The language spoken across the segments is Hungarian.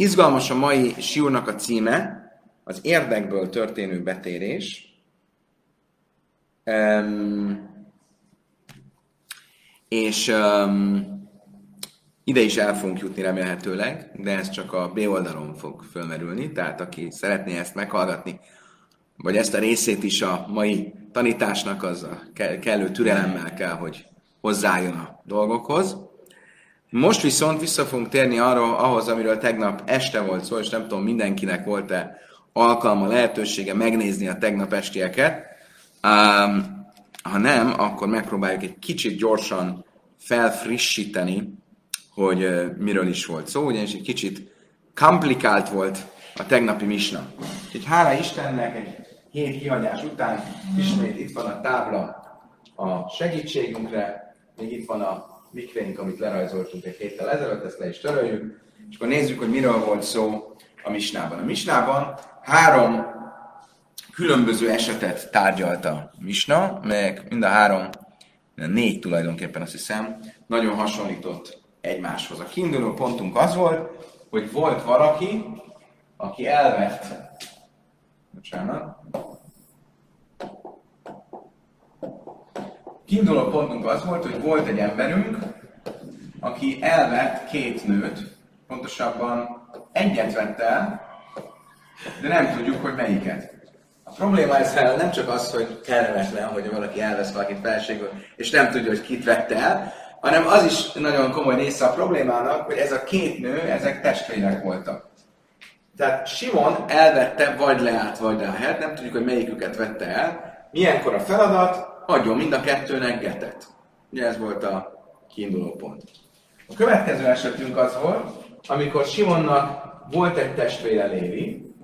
Izgalmas a mai siúrnak a címe, az érdekből történő betérés. Um, és um, ide is el fogunk jutni remélhetőleg, de ez csak a B oldalon fog fölmerülni, tehát aki szeretné ezt meghallgatni, vagy ezt a részét is a mai tanításnak, az a kellő türelemmel kell, hogy hozzájön a dolgokhoz. Most viszont vissza fogunk térni arra, ahhoz, amiről tegnap este volt szó, és nem tudom, mindenkinek volt-e alkalma, lehetősége megnézni a tegnap estieket. Um, ha nem, akkor megpróbáljuk egy kicsit gyorsan felfrissíteni, hogy uh, miről is volt szó, ugyanis egy kicsit komplikált volt a tegnapi misna. Úgyhogy hála Istennek, egy hét kihagyás után ismét itt van a tábla a segítségünkre, még itt van a mikvénk, amit lerajzoltunk egy héttel ezelőtt, ezt le is töröljük, és akkor nézzük, hogy miről volt szó a misnában. A misnában három különböző esetet tárgyalta a misna, melyek mind a három, négy tulajdonképpen azt hiszem, nagyon hasonlított egymáshoz. A kiinduló pontunk az volt, hogy volt valaki, aki elvett, bocsánat, kiinduló pontunk az volt, hogy volt egy emberünk, aki elvett két nőt, pontosabban egyet vett el, de nem tudjuk, hogy melyiket. A probléma ezzel nem csak az, hogy kellemetlen, hogy valaki elvesz valakit felségből, és nem tudja, hogy kit vette el, hanem az is nagyon komoly része a problémának, hogy ez a két nő, ezek testvérek voltak. Tehát Simon elvette vagy Leát, vagy Ráhelt, nem tudjuk, hogy melyiküket vette el. Milyenkor a feladat? Adjon mind a kettőnek getet. Ugye ez volt a kiinduló pont. A következő esetünk az volt, amikor Simonnak volt egy testvére Lévi,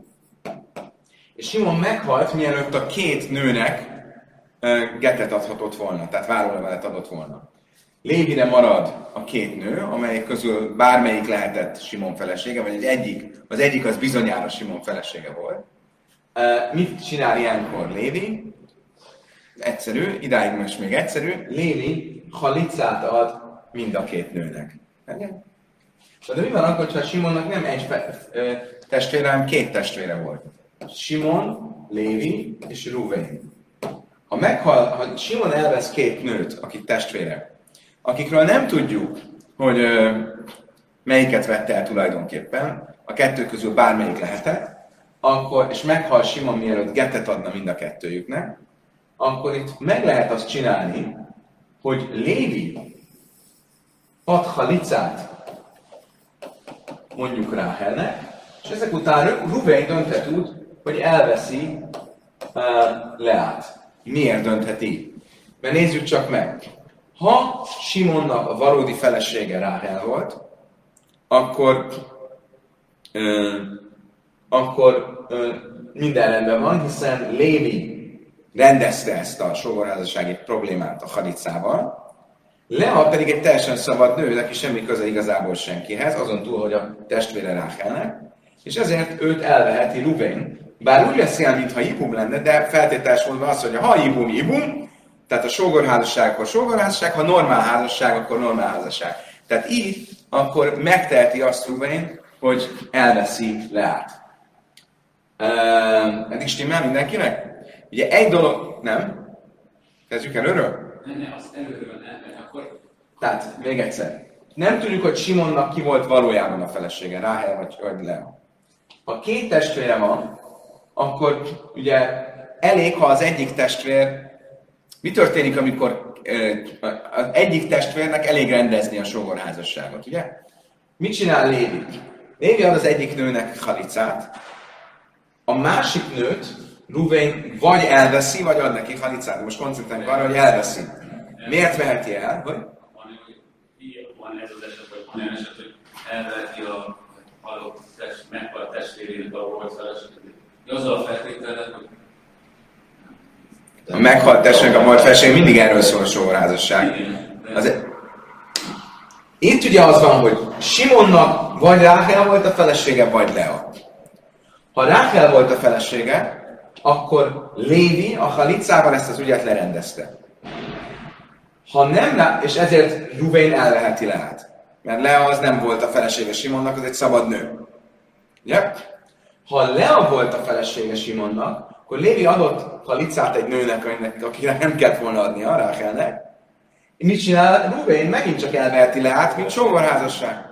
és Simon meghalt, mielőtt a két nőnek getet adhatott volna, tehát várólevelet adott volna. Lévire marad a két nő, amelyek közül bármelyik lehetett Simon felesége, vagy egy egyik, az egyik az bizonyára Simon felesége volt. Mit csinál ilyenkor Lévi? Egyszerű, idáig most még egyszerű. Lévi halicát ad mind a két nőnek. De mi van akkor, ha Simonnak nem egy testvére, hanem két testvére volt? Simon, Lévi és Ruvén. Ha, meghal, ha Simon elvesz két nőt, akik testvére, akikről nem tudjuk, hogy ö, melyiket vette el tulajdonképpen, a kettő közül bármelyik lehetett, akkor, és meghal Simon mielőtt getet adna mind a kettőjüknek, akkor itt meg lehet azt csinálni, hogy Lévi ad halicát mondjuk Ráhelnek, és ezek után Rubén dönthet úgy, hogy elveszi uh, Leát. Miért döntheti? Mert nézzük csak meg. Ha Simonnak a valódi felesége Ráhel volt, akkor, uh, akkor uh, minden rendben van, hiszen Lévi rendezte ezt a sógorházassági problémát a Halicával, Lea pedig egy teljesen szabad nő, neki semmi köze igazából senkihez, azon túl, hogy a testvére Ráhelnek, és ezért őt elveheti Ruvén. Bár úgy lesz el, mintha Ibum lenne, de feltételes mondva az, hogy ha Ibum, Ibum, tehát a sógorházasság, akkor sógorházasság, ha normál házasság, akkor normál házasság. Tehát így akkor megteheti azt Ruvén, hogy elveszi Leát. Uh, eddig stimmel mindenkinek? Ugye egy dolog, nem? Kezdjük előről? Nem, nem, azt előről nem, mert akkor... Tehát, még egyszer. Nem tudjuk, hogy Simonnak ki volt valójában a felesége, Ráhel vagy, vagy Lea. Ha két testvére van, akkor ugye elég, ha az egyik testvér... Mi történik, amikor az egyik testvérnek elég rendezni a sógorházasságot, ugye? Mit csinál Lévi? Lévi ad az egyik nőnek halicát, a másik nőt Ruvén vagy elveszi, vagy ad neki halicát. Most koncentráljunk arra, hogy elveszi. Miért veheti el? Hogy? Van ez az eset, hogy van eset, hogy elveheti a halott test, meghalt testvérének a volt Azzal a feltétele, hogy a meghalt testvének a volt felség mindig erről szól a sorházasság. Az... Itt ugye az van, hogy Simonnak vagy Ráhel volt a felesége, vagy Lea. Ha Ráhel volt a felesége, akkor Lévi a halicával ezt az ügyet lerendezte. Ha nem, és ezért Ruvén elveheti Leát. Mert Lea az nem volt a felesége Simonnak, az egy szabad nő. Ugye? Ha Lea volt a felesége Simonnak, akkor Lévi adott halicát egy nőnek, akinek nem kellett volna adni a Rákelnek. Mit csinál Rubén? Megint csak elveheti Leát, mint sógorházasság.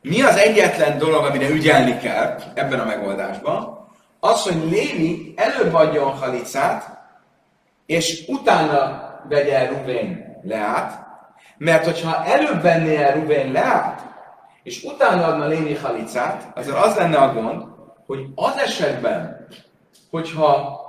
Mi az egyetlen dolog, amire ügyelni kell ebben a megoldásban? Az, hogy Lévi előbb adjon halicát, és utána vegye el Rubén Leát, mert hogyha előbb venné el Rubén Leát, és utána adna Lévi halicát, azért az lenne a gond, hogy az esetben, hogyha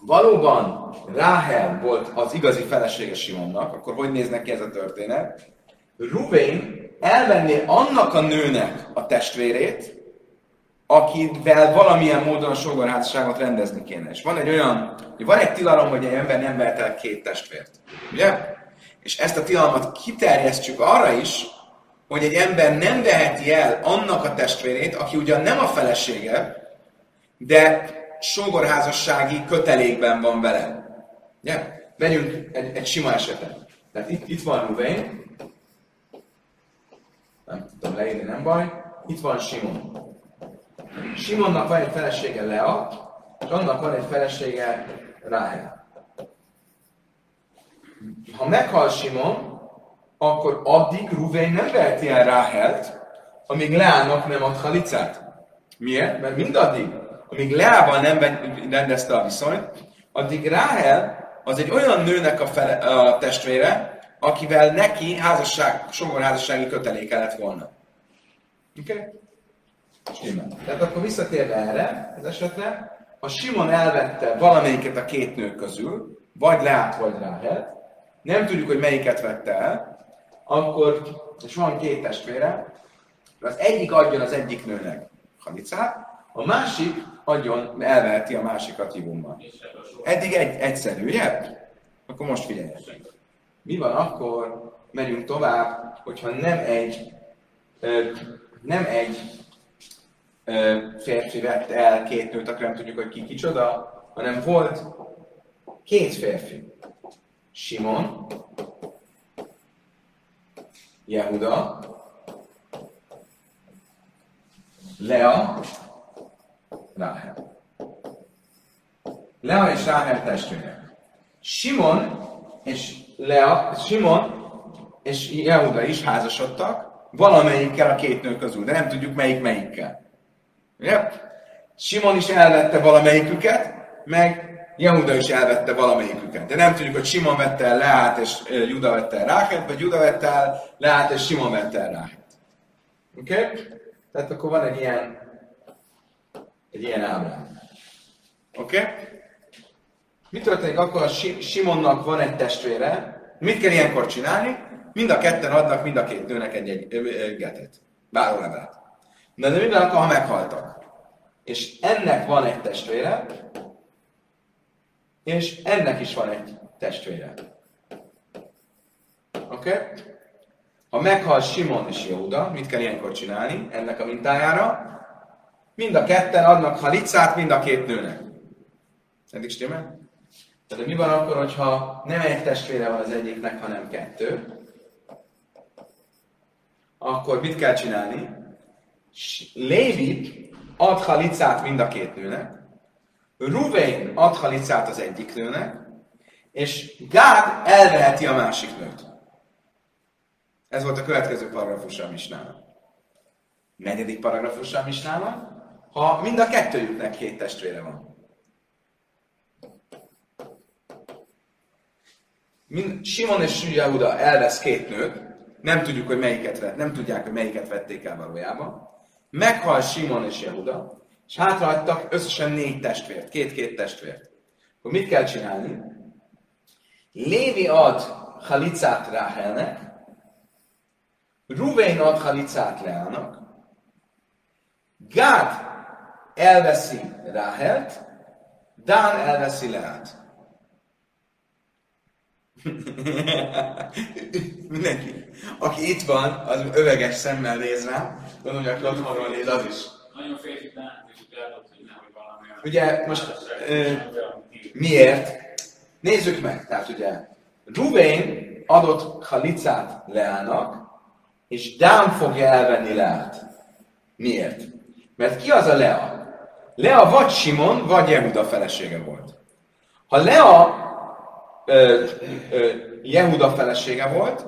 valóban Ráhel volt az igazi felesége Simonnak, akkor hogy néz neki ez a történet? Rubén elvenné annak a nőnek a testvérét, akivel valamilyen módon a sógorházasságot rendezni kéne. És van egy olyan, hogy van egy tilalom, hogy egy ember nem vehet el két testvért. Ugye? És ezt a tilalmat kiterjesztjük arra is, hogy egy ember nem veheti el annak a testvérét, aki ugyan nem a felesége, de sógorházassági kötelékben van vele. Ugye? Vegyünk egy, egy sima esetet. Tehát itt, itt van Ruvén, nem tudom leírni, nem baj. Itt van Simon. Simonnak van egy felesége Lea, és annak van egy felesége Ráhel. Ha meghal Simon, akkor addig Ruvén nem veheti el Ráhelt, amíg Leának nem ad halicát. Miért? Mert mindaddig, amíg Leával nem rendezte a viszonyt, addig Ráhel az egy olyan nőnek a, fele, a testvére, akivel neki házasság, házassági köteléke lett volna. Oké? Okay? Simon. Tehát akkor visszatérve erre, az esetre, ha Simon elvette valamelyiket a két nő közül, vagy Leát, vagy Ráhel, nem tudjuk, hogy melyiket vette el, akkor, és van két testvére, az egyik adjon az egyik nőnek halicát, a másik adjon, elveheti a másikat hívummal. Eddig egy, egyszerű, ugye? Akkor most figyeljetek. Mi van akkor, megyünk tovább, hogyha nem egy, nem egy férfi vett el két nőt, akkor nem tudjuk, hogy ki kicsoda, hanem volt két férfi. Simon, Jehuda, Lea, Ráhel. Lea és Ráhel testvérek. Simon és Lea, Simon és Jehuda is házasodtak, valamelyikkel a két nő közül, de nem tudjuk melyik melyikkel. Ugye? Simon is elvette valamelyiküket, meg Jehuda is elvette valamelyiküket. De nem tudjuk, hogy Simon vette el Leát, és Juda vette el Ráhet, vagy Juda vette el Leát, és Simon vette el Ráhet. Oké? Okay? Tehát akkor van egy ilyen, egy ilyen ábrán. Oké? Okay? Mi történik akkor, ha Simonnak van egy testvére? Mit kell ilyenkor csinálni? Mind a ketten adnak mind a két nőnek egy-egy getet. Várólevelet. De, de minden akkor, ha meghaltak. És ennek van egy testvére, és ennek is van egy testvére. Oké? Okay? Ha meghal Simon és Jóda, mit kell ilyenkor csinálni ennek a mintájára? Mind a ketten adnak halicát mind a két nőnek. Eddig stimmel? Tehát mi van akkor, hogyha nem egy testvére van az egyiknek, hanem kettő? Akkor mit kell csinálni? Lévi ad halicát mind a két nőnek, Ruvain ad halicát az egyik nőnek, és Gád elveheti a másik nőt. Ez volt a következő paragrafus a misnának. Negyedik paragrafus a misnának, ha mind a kettőjüknek két testvére van. Mind, Simon és Jehuda elvesz két nőt, nem tudjuk, hogy melyiket vett, nem tudják, hogy melyiket vették el valójában. Meghal Simon és Jehuda, és hátrahagytak összesen négy testvért, két-két testvért. Akkor mit kell csinálni? Lévi ad halicát Ráhelnek, Ruvén ad halicát Leának, Gád elveszi Ráhelt, Dán elveszi Leát. Mindenki. Aki itt van, az öveges szemmel néz rám. Gondolom, hogy aki otthonról néz, az is. Nagyon féltik és hogy nehogy valami Ugye, most miért? Nézzük meg. Tehát ugye, Ruvén adott halicát Leának, és Dán fogja elvenni Leát. Miért? Mert ki az a Lea? Lea vagy Simon, vagy Jehuda felesége volt. Ha Lea ö, ö, Jehuda felesége volt,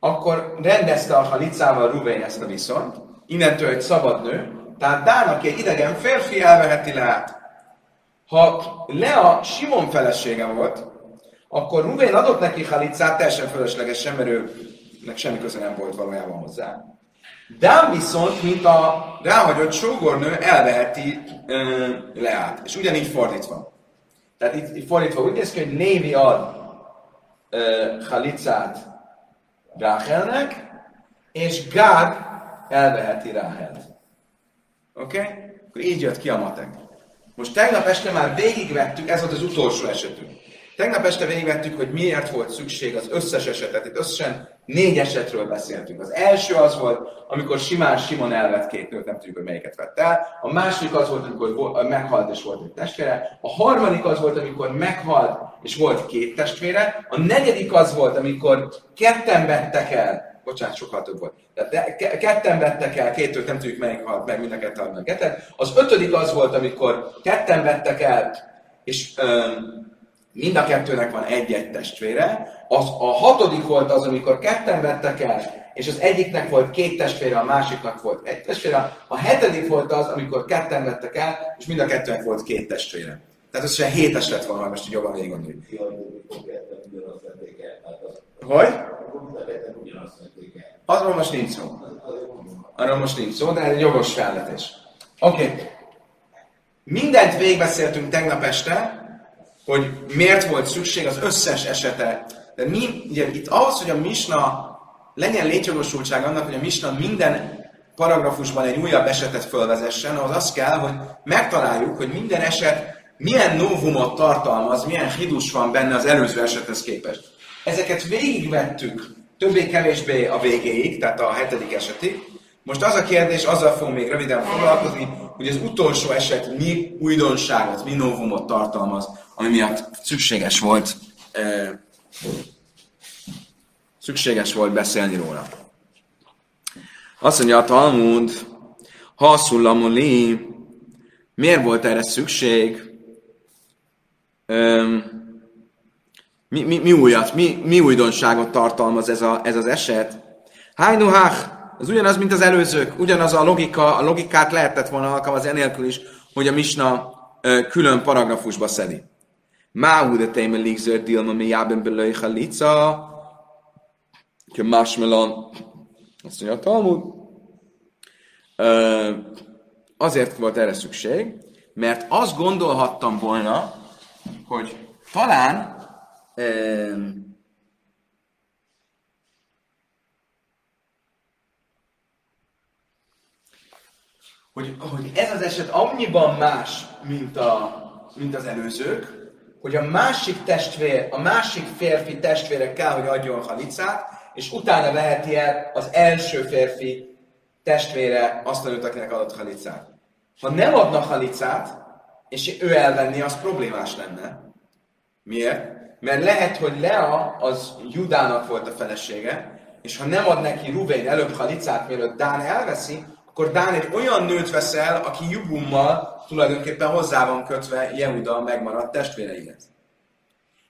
akkor rendezte a halicával Ruvén ezt a viszonyt, innentől egy szabad nő, tehát Dán, aki egy idegen férfi, elveheti Leát. Ha Lea Simon felesége volt, akkor Ruvén adott neki halicát, teljesen fölöslegesen, mert őnek semmi köze nem volt valójában hozzá. Dán viszont, mint a ráhagyott sógornő, elveheti ö, Leát. És ugyanígy fordítva. Tehát itt, itt fordítva úgy néz ki, hogy Lévi ad ö, halicát Ráhelnek, és Gád elveheti Ráhelt. Oké? Okay? Akkor így jött ki a matek. Most tegnap este már végigvettük, ez volt az utolsó esetünk. Tegnap este végigvettük, hogy miért volt szükség az összes esetet. Itt összesen négy esetről beszéltünk. Az első az volt, amikor Simán Simon elvett két nőt, nem tudjuk, hogy melyiket vett el. A második az volt, amikor meghalt és volt egy testvére. A harmadik az volt, amikor meghalt és volt két testvére. A negyedik az volt, amikor ketten vettek el bocsánat, sokkal több volt. Tehát ketten vettek el, kétől nem tudjuk melyik halt meg, mind a ketten meg ketten. Az ötödik az volt, amikor ketten vettek el, és um, mind a kettőnek van egy-egy testvére. Az, a hatodik volt az, amikor ketten vettek el, és az egyiknek volt két testvére, a másiknak volt egy testvére. A hetedik volt az, amikor ketten vettek el, és mind a kettőnek volt két testvére. Tehát összesen hét eset van, ha most így jobban végig gondoljuk. Hogy? Arról most nincs szó. Arról most nincs szó, de egy jogos felvetés. Oké. Okay. Mindent végigbeszéltünk tegnap este, hogy miért volt szükség az összes esete. De mi, ugye itt ahhoz, hogy a misna legyen létjogosultság annak, hogy a misna minden paragrafusban egy újabb esetet fölvezessen, az az kell, hogy megtaláljuk, hogy minden eset milyen novumot tartalmaz, milyen hidus van benne az előző esethez képest. Ezeket végigvettük többé-kevésbé a végéig, tehát a hetedik esetig. Most az a kérdés, azzal fogunk még röviden foglalkozni, hogy az utolsó eset mi újdonságot, mi novumot tartalmaz, ami miatt szükséges volt eh, szükséges volt beszélni róla. Azt mondja a Talmud, Haszullamuli, miért volt erre szükség? Um, mi, mi, mi újat, mi, mi újdonságot tartalmaz ez, a, ez az eset? Hájnuhách, az ugyanaz, mint az előzők, ugyanaz a logika, a logikát lehetett volna alkalmazni enélkül is, hogy a misna ö, külön paragrafusba szedi. Máhu de téme ligzör dilma mi jáben belőj halica, ke másmelon, azt mondja a Talmud, ö, azért volt erre szükség, mert azt gondolhattam volna, hogy talán hogy, hogy ez az eset annyiban más, mint, a, mint az előzők, hogy a másik testvér, a másik férfi testvére kell, hogy adjon halicát, és utána veheti el az első férfi testvére azt a nőt, akinek adott halicát. Ha nem adnak halicát, és ő elvenni, az problémás lenne. Miért? Mert lehet, hogy Lea az Judának volt a felesége, és ha nem ad neki Ruvén előbb halicát, mielőtt Dán elveszi, akkor Dán egy olyan nőt vesz el, aki Jubummal tulajdonképpen hozzá van kötve Jehuda megmaradt testvéreihez.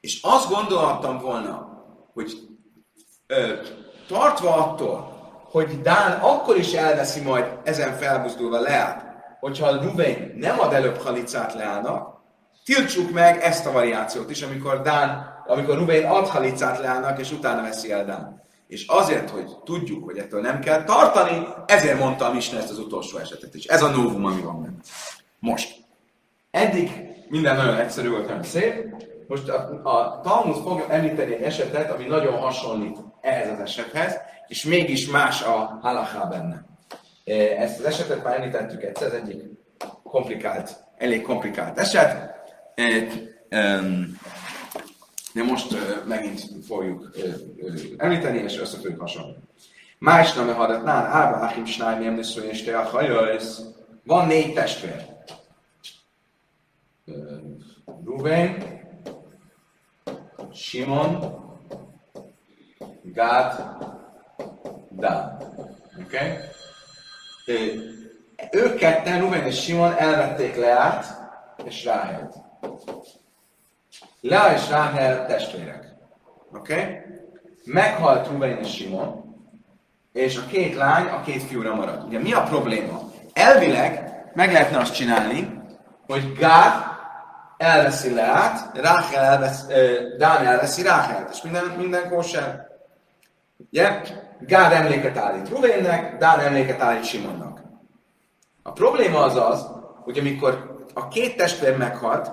És azt gondolhattam volna, hogy ö, tartva attól, hogy Dán akkor is elveszi majd ezen felbuzdulva Leát, hogyha Ruvén nem ad előbb halicát Leának, tiltsuk meg ezt a variációt is, amikor Dán, amikor Rubén ad halicát Leának, és utána veszi el Dán. És azért, hogy tudjuk, hogy ettől nem kell tartani, ezért mondta a Misna ezt az utolsó esetet is. Ez a novum, ami van benne. Most. Eddig minden nagyon egyszerű volt, nagyon szép. Most a, a Talmud fog említeni egy esetet, ami nagyon hasonlít ehhez az esethez, és mégis más a halaká benne. Ezt az esetet már említettük egyszer, ez egyik komplikált, elég komplikált eset. De most megint fogjuk említeni, és össze fogjuk hasonlítani. Más nem hadatnál, Ába Achim Snájm, nem és te a hajajsz. Van négy testvér. Ruben, Simon, Gád, Dan. Oké? Okay? ők ketten, Ruben és Simon elvették Leát és Ráhelt. Lea és Ráhel testvérek. Oké? Okay? Meghalt Ruben és Simon, és a két lány a két fiúra marad. Ugye mi a probléma? Elvileg meg lehetne azt csinálni, hogy Gád elveszi Leát, Ráhel elvesz, Dán elveszi Ráhelt, és minden, minden kóser. Ugye? Gád emléket állít Ruvénnek, Dán emléket állít Simonnak. A probléma az az, hogy amikor a két testvér meghalt,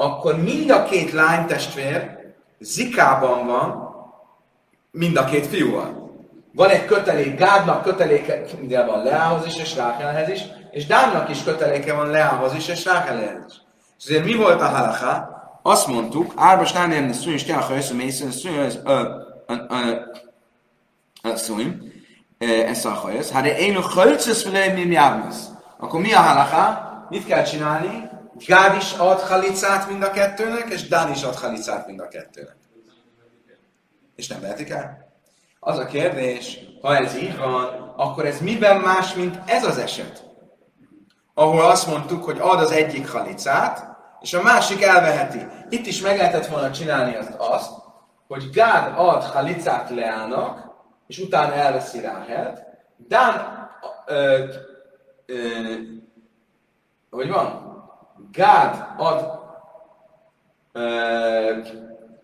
akkor mind a két lány testvér zikában van mind a két fiúval. Van egy kötelék, Gádnak köteléke van Leához is, és Rákelhez is, és Dánnak is köteléke van Leához is, és Rákelhez is. És azért mi volt a halaká? Azt mondtuk, Árbas Nániel szúny, és kell, ha összemészön, szúny, ez szúny, ez a hajsz. Hát én a hölcös vele mi járnész. Akkor mi a halaká? Mit kell csinálni? Gád is ad halicát mind a kettőnek, és Dán is ad halicát mind a kettőnek. És nem vehetik el? Az a kérdés, ha ez így van, akkor ez miben más, mint ez az eset? Ahol azt mondtuk, hogy ad az egyik halicát, és a másik elveheti. Itt is meg lehetett volna csinálni azt, azt hogy Gád ad halicát Leának, és utána elveszi Ráhelt. Dán, ö, ö, hogy van? Gád ad, ö,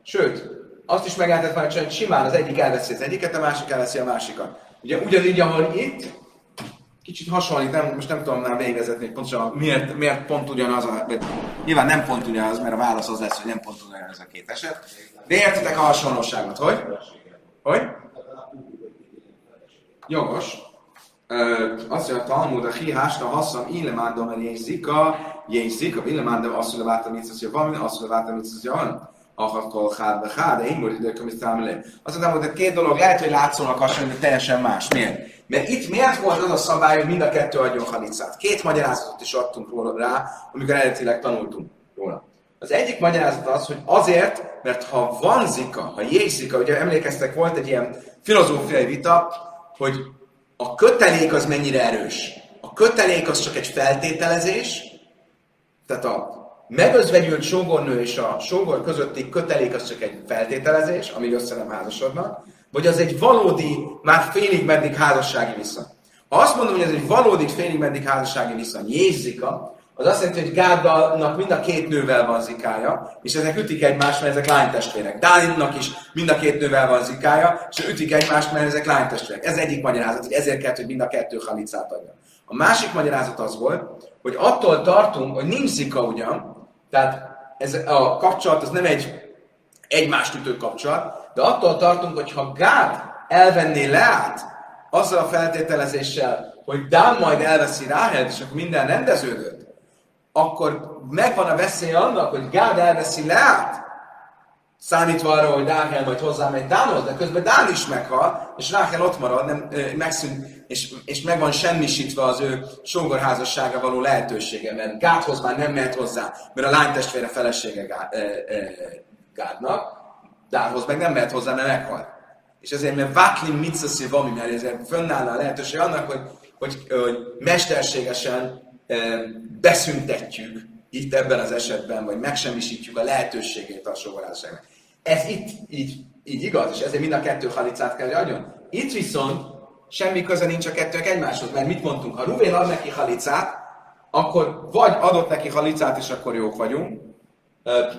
sőt, azt is meg lehetett volna csinálni, simán az egyik elveszi az egyiket, a másik elveszi a másikat. Ugye ugyanígy, ahol itt, kicsit hasonlít, nem, most nem tudom már végezetni, hogy pontosan miért, miért pont ugyanaz a... Nyilván nem pont ugyanaz, mert a válasz az lesz, hogy nem pont ugyanaz a két eset. De értitek a hasonlóságot, hogy? Hogy? Jogos. Azt mondja, a Talmud, a hihásta hasszam, illemádom, mert jézika, jézika, illemádom, azt mondja, látom, hogy van, azt mondja, látom, hogy van ahatkol hád be hád, én most idők, amit le. Azt mondtam, hogy két dolog lehet, hogy látszólag hasonló, de teljesen más. Miért? Mert itt miért volt az a szabály, hogy mind a kettő adjon halicát? Két magyarázatot is adtunk róla rá, amikor eredetileg tanultunk róla. Az egyik magyarázat az, hogy azért, mert ha van zika, ha jégzika, ugye emlékeztek, volt egy ilyen filozófiai vita, hogy a kötelék az mennyire erős. A kötelék az csak egy feltételezés, tehát a megözvegyült sógornő és a sógor közötti kötelék az csak egy feltételezés, amíg össze nem házasodnak, vagy az egy valódi, már félig meddig házassági viszony. Ha azt mondom, hogy ez egy valódi félig meddig házassági viszony, jézzika, az azt jelenti, hogy Gárdalnak mind a két nővel van zikája, és ezek ütik egymást, mert ezek lánytestvérek. Dálinnak is mind a két nővel van zikája, és ütik egymást, mert ezek lánytestvérek. Ez egyik magyarázat, hogy ezért kell, hogy mind a kettő halicát adja. A másik magyarázat az volt, hogy attól tartunk, hogy nincs zika ugyan, tehát ez a kapcsolat az nem egy egymást ütő kapcsolat, de attól tartunk, hogy ha Gád elvenné Leát azzal a feltételezéssel, hogy Dán majd elveszi Ráhelt, és akkor minden rendeződött, akkor megvan a veszély annak, hogy Gád elveszi Leát, számítva arra, hogy Ráhel majd hozzámegy Dánhoz, de közben Dán is meghal, és Ráhel ott marad, nem, megszűnt, és, és meg van semmisítve az ő sógorházassága való lehetősége, mert Gádhoz már nem mehet hozzá, mert a lánytestvére felesége Gád, e, e, Gádnak, Dánhoz meg nem mehet hozzá, mert meghal. És ezért, mert Váklin Mitzaszi Vami, mert ezért fönnállna a lehetőség annak, hogy, hogy, hogy mesterségesen beszüntetjük itt ebben az esetben, vagy megsemmisítjük a lehetőségét a sógorházasságnak. Ez itt így, így igaz, és ezért mind a kettő halicát kell, hogy adjon. Itt viszont semmi köze nincs a kettőnek egymáshoz, mert mit mondtunk? Ha Ruvén ad neki halicát, akkor vagy adott neki halicát, és akkor jók vagyunk,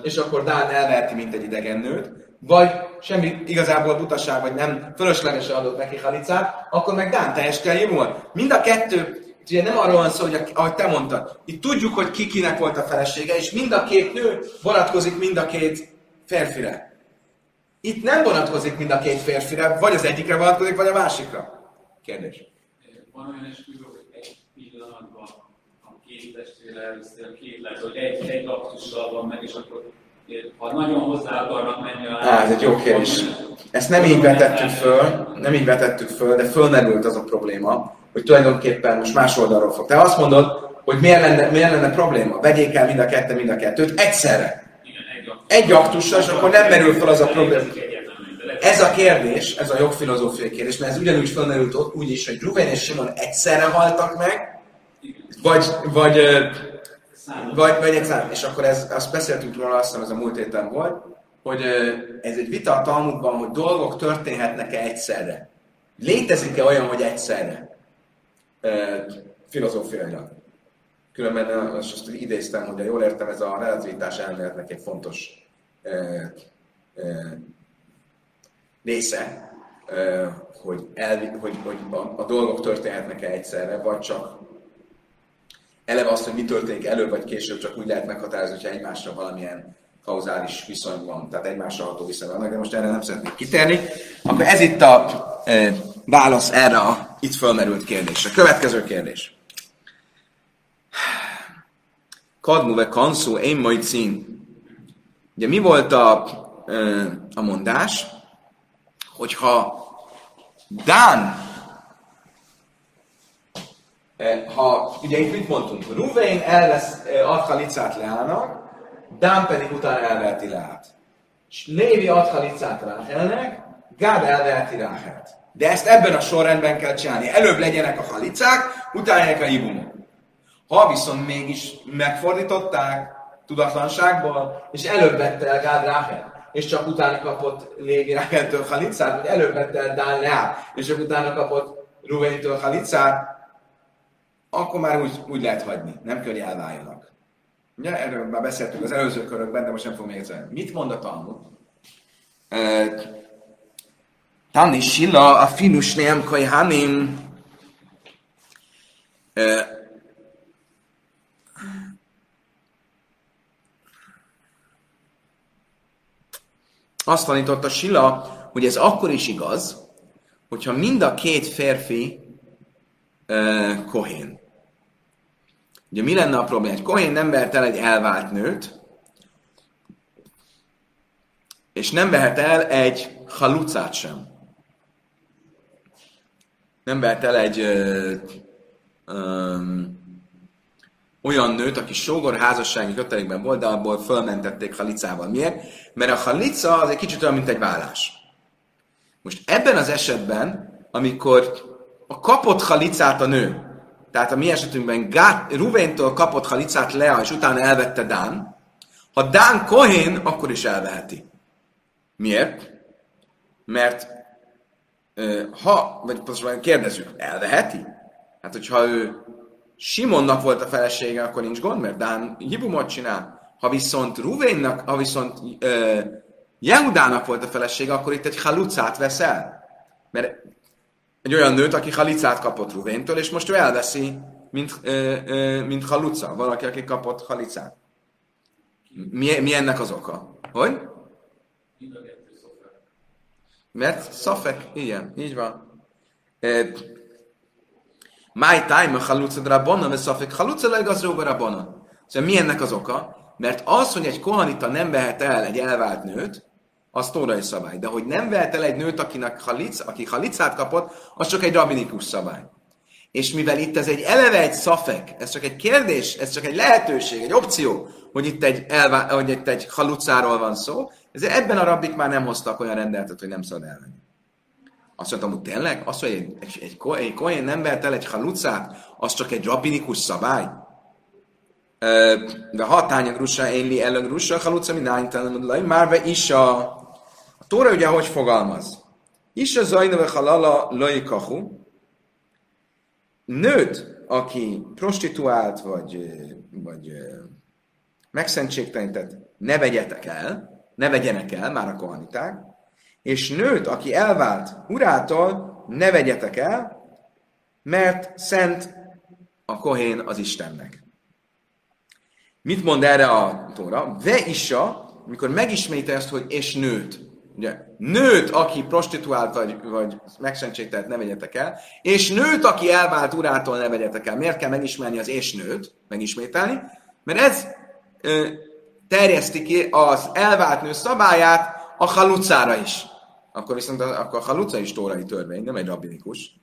és akkor Dán elverti, mint egy idegen nőt, vagy semmi igazából butaság, vagy nem fölöslegesen adott neki halicát, akkor meg Dán teljesen volt. Mind a kettő, ugye nem arról van szó, hogy ahogy te mondtad, itt tudjuk, hogy ki kinek volt a felesége, és mind a két nő vonatkozik mind a két férfire. Itt nem vonatkozik mind a két férfire, vagy az egyikre vonatkozik, vagy a másikra. Kérdés. Van olyan esküvő, hogy egy pillanatban a két testvére elviszi a két lehet, hogy egy, egy laktussal van meg, és akkor ha nagyon hozzá akarnak menni a Á, ez egy jó kérdés. Ezt nem így vetettük föl, nem így vetettük föl, de fölmerült az a probléma, hogy tulajdonképpen most más oldalról fog. Te azt mondod, hogy miért lenne, miért lenne probléma? Vegyék el mind a kettő, mind a kettőt egyszerre. Egy aktussal, és akkor nem merül fel az a probléma. Ez a kérdés, ez a jogfilozófiai kérdés, mert ez ugyanúgy felmerült ott úgy is, hogy Ruben és Simon egyszerre haltak meg, vagy, vagy, vagy, vagy egy szám. És akkor ez, azt beszéltünk róla, azt hiszem ez a múlt héten volt, hogy ez egy vita a Talmudban, hogy dolgok történhetnek-e egyszerre. Létezik-e olyan, hogy egyszerre? Filozófiailag. Különben most azt idéztem, hogy jól értem, ez a relativitás elméletnek egy fontos része, hogy, el, hogy, hogy a, a dolgok történhetnek-e egyszerre, vagy csak eleve azt, hogy mi történik előbb vagy később, csak úgy lehet meghatározni, hogyha egymásra valamilyen kauzális viszony van, tehát egymásra ható viszony van, de most erre nem szeretnék kitérni. Akkor ez itt a e, válasz erre a itt fölmerült kérdésre. Következő kérdés. Kadmuve kanszó, én majd cím. Ugye mi volt a, a mondás? Hogyha Dán ha, ugye itt mit mondtunk? Ruvain elvesz Adhalicát Leának, Dán pedig utána elveheti Leát. És Lévi Adhalicát Ráhelnek, Gád elveheti Ráhelt. De ezt ebben a sorrendben kell csinálni. Előbb legyenek a halicák, utána legyenek a ibumok. Ha viszont mégis megfordították tudatlanságból, és előbb vette el Gád Ráhel, és csak utána kapott Lévi Ráheltől halicát, vagy előbb vette el Dán Leát, és csak utána kapott Ruvaintől halicát, akkor már úgy, úgy lehet hagyni. Nem kell, hogy elváljanak. Ugye, erről már beszéltünk az előző körökben, de most nem fogom egyszer. Mit mond a Talmud? Tani Silla a finus nem hanim. Azt tanította Silla, hogy ez akkor is igaz, hogyha mind a két férfi uh, kohén. Ugye mi lenne a probléma? Egy kohén nem vehet el egy elvált nőt, és nem vehet el egy halucát sem. Nem vehet el egy ö, ö, olyan nőt, aki sógor házassági kötelékben volt, de abból fölmentették halicával. Miért? Mert a halica az egy kicsit olyan, mint egy vállás. Most ebben az esetben, amikor a kapott halicát a nő, tehát a mi esetünkben Gát, Ruvéntől kapott halicát Lea, és utána elvette Dán, ha Dán Kohén, akkor is elveheti. Miért? Mert ha, vagy pontosan kérdezzük, elveheti? Hát, hogyha ő Simonnak volt a felesége, akkor nincs gond, mert Dán hibumot csinál. Ha viszont Ruvénnak, ha viszont uh, Jehudának volt a felesége, akkor itt egy halucát vesz el. Mert egy olyan nőt, aki halicát kapott Ruvéntől, és most ő elveszi, mint, ö, ö, mint haluca, valaki, aki kapott halicát. Mi, mi ennek az oka? Hogy? Mert szafek, igen, így van. My time haluca drabona, mert szafek haluca legazróba rabona. Szóval mi ennek az oka? Mert az, hogy egy kohanita nem vehet el egy elvált nőt, az tórai szabály. De hogy nem vehet el egy nőt, akinek halic, aki halicát kapott, az csak egy rabinikus szabály. És mivel itt ez egy eleve egy szafek, ez csak egy kérdés, ez csak egy lehetőség, egy opció, hogy itt egy, elvá, hogy itt egy halucáról van szó, ezért ebben a rabbik már nem hoztak olyan rendeletet, hogy nem szabad elvenni. Azt mondtam, hogy tényleg? Azt, hogy egy, egy, egy, egy kohén nem vehet el egy halucát, az csak egy rabbinikus szabály? De hatánya grusa, énli ellen grusa, haluca, minden már be is a a Tóra ugye hogy fogalmaz? Is a zajnöve halala kahu. Nőt, aki prostituált, vagy, vagy megszentségtelenített, ne vegyetek el, ne vegyenek el, már a kohaniták, és nőt, aki elvált urától, ne vegyetek el, mert szent a kohén az Istennek. Mit mond erre a Tóra? Ve isa, mikor megismétel ezt, hogy és nőt. Ugye, nőt, aki prostituált vagy, vagy megszentségtelt, ne vegyetek el, és nőt, aki elvált urától, ne vegyetek el. Miért kell megismerni az és nőt, megismételni? Mert ez ö, terjeszti ki az elvált nő szabályát a halucára is. Akkor viszont a, akkor a haluca is tórai törvény, nem egy rabbinikus.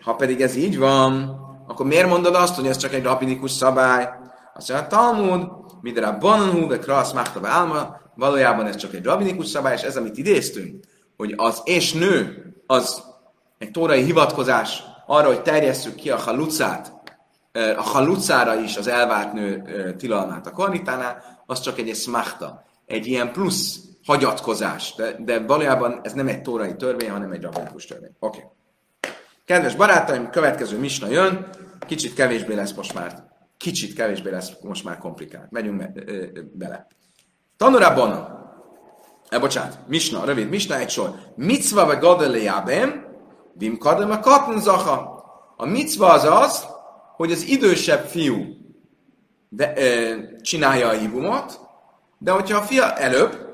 Ha pedig ez így van, akkor miért mondod azt, hogy ez csak egy rabbinikus szabály? Azt mondja, a Talmud, midra bananhu, ve krasz, máhtava álma, valójában ez csak egy rabinikus szabály, és ez, amit idéztünk, hogy az és nő, az egy tórai hivatkozás arra, hogy terjesszük ki a halucát a halucára is az elvált nő tilalmát a kornitánál, az csak egy eszmachta, egy ilyen plusz hagyatkozás, de, de valójában ez nem egy tórai törvény, hanem egy rabbinikus törvény. Oké. Okay. Kedves barátaim, következő misna jön, kicsit kevésbé lesz most már, kicsit kevésbé lesz most már komplikált. Megyünk me, bele. Tanura E, bocsánat, misna, rövid misna, egy sor. Mitzva vagy gadele jábem, vim kadem a katn zacha. A mitzva az az, hogy az idősebb fiú de, ö, csinálja a hívumot, de hogyha a fia előbb,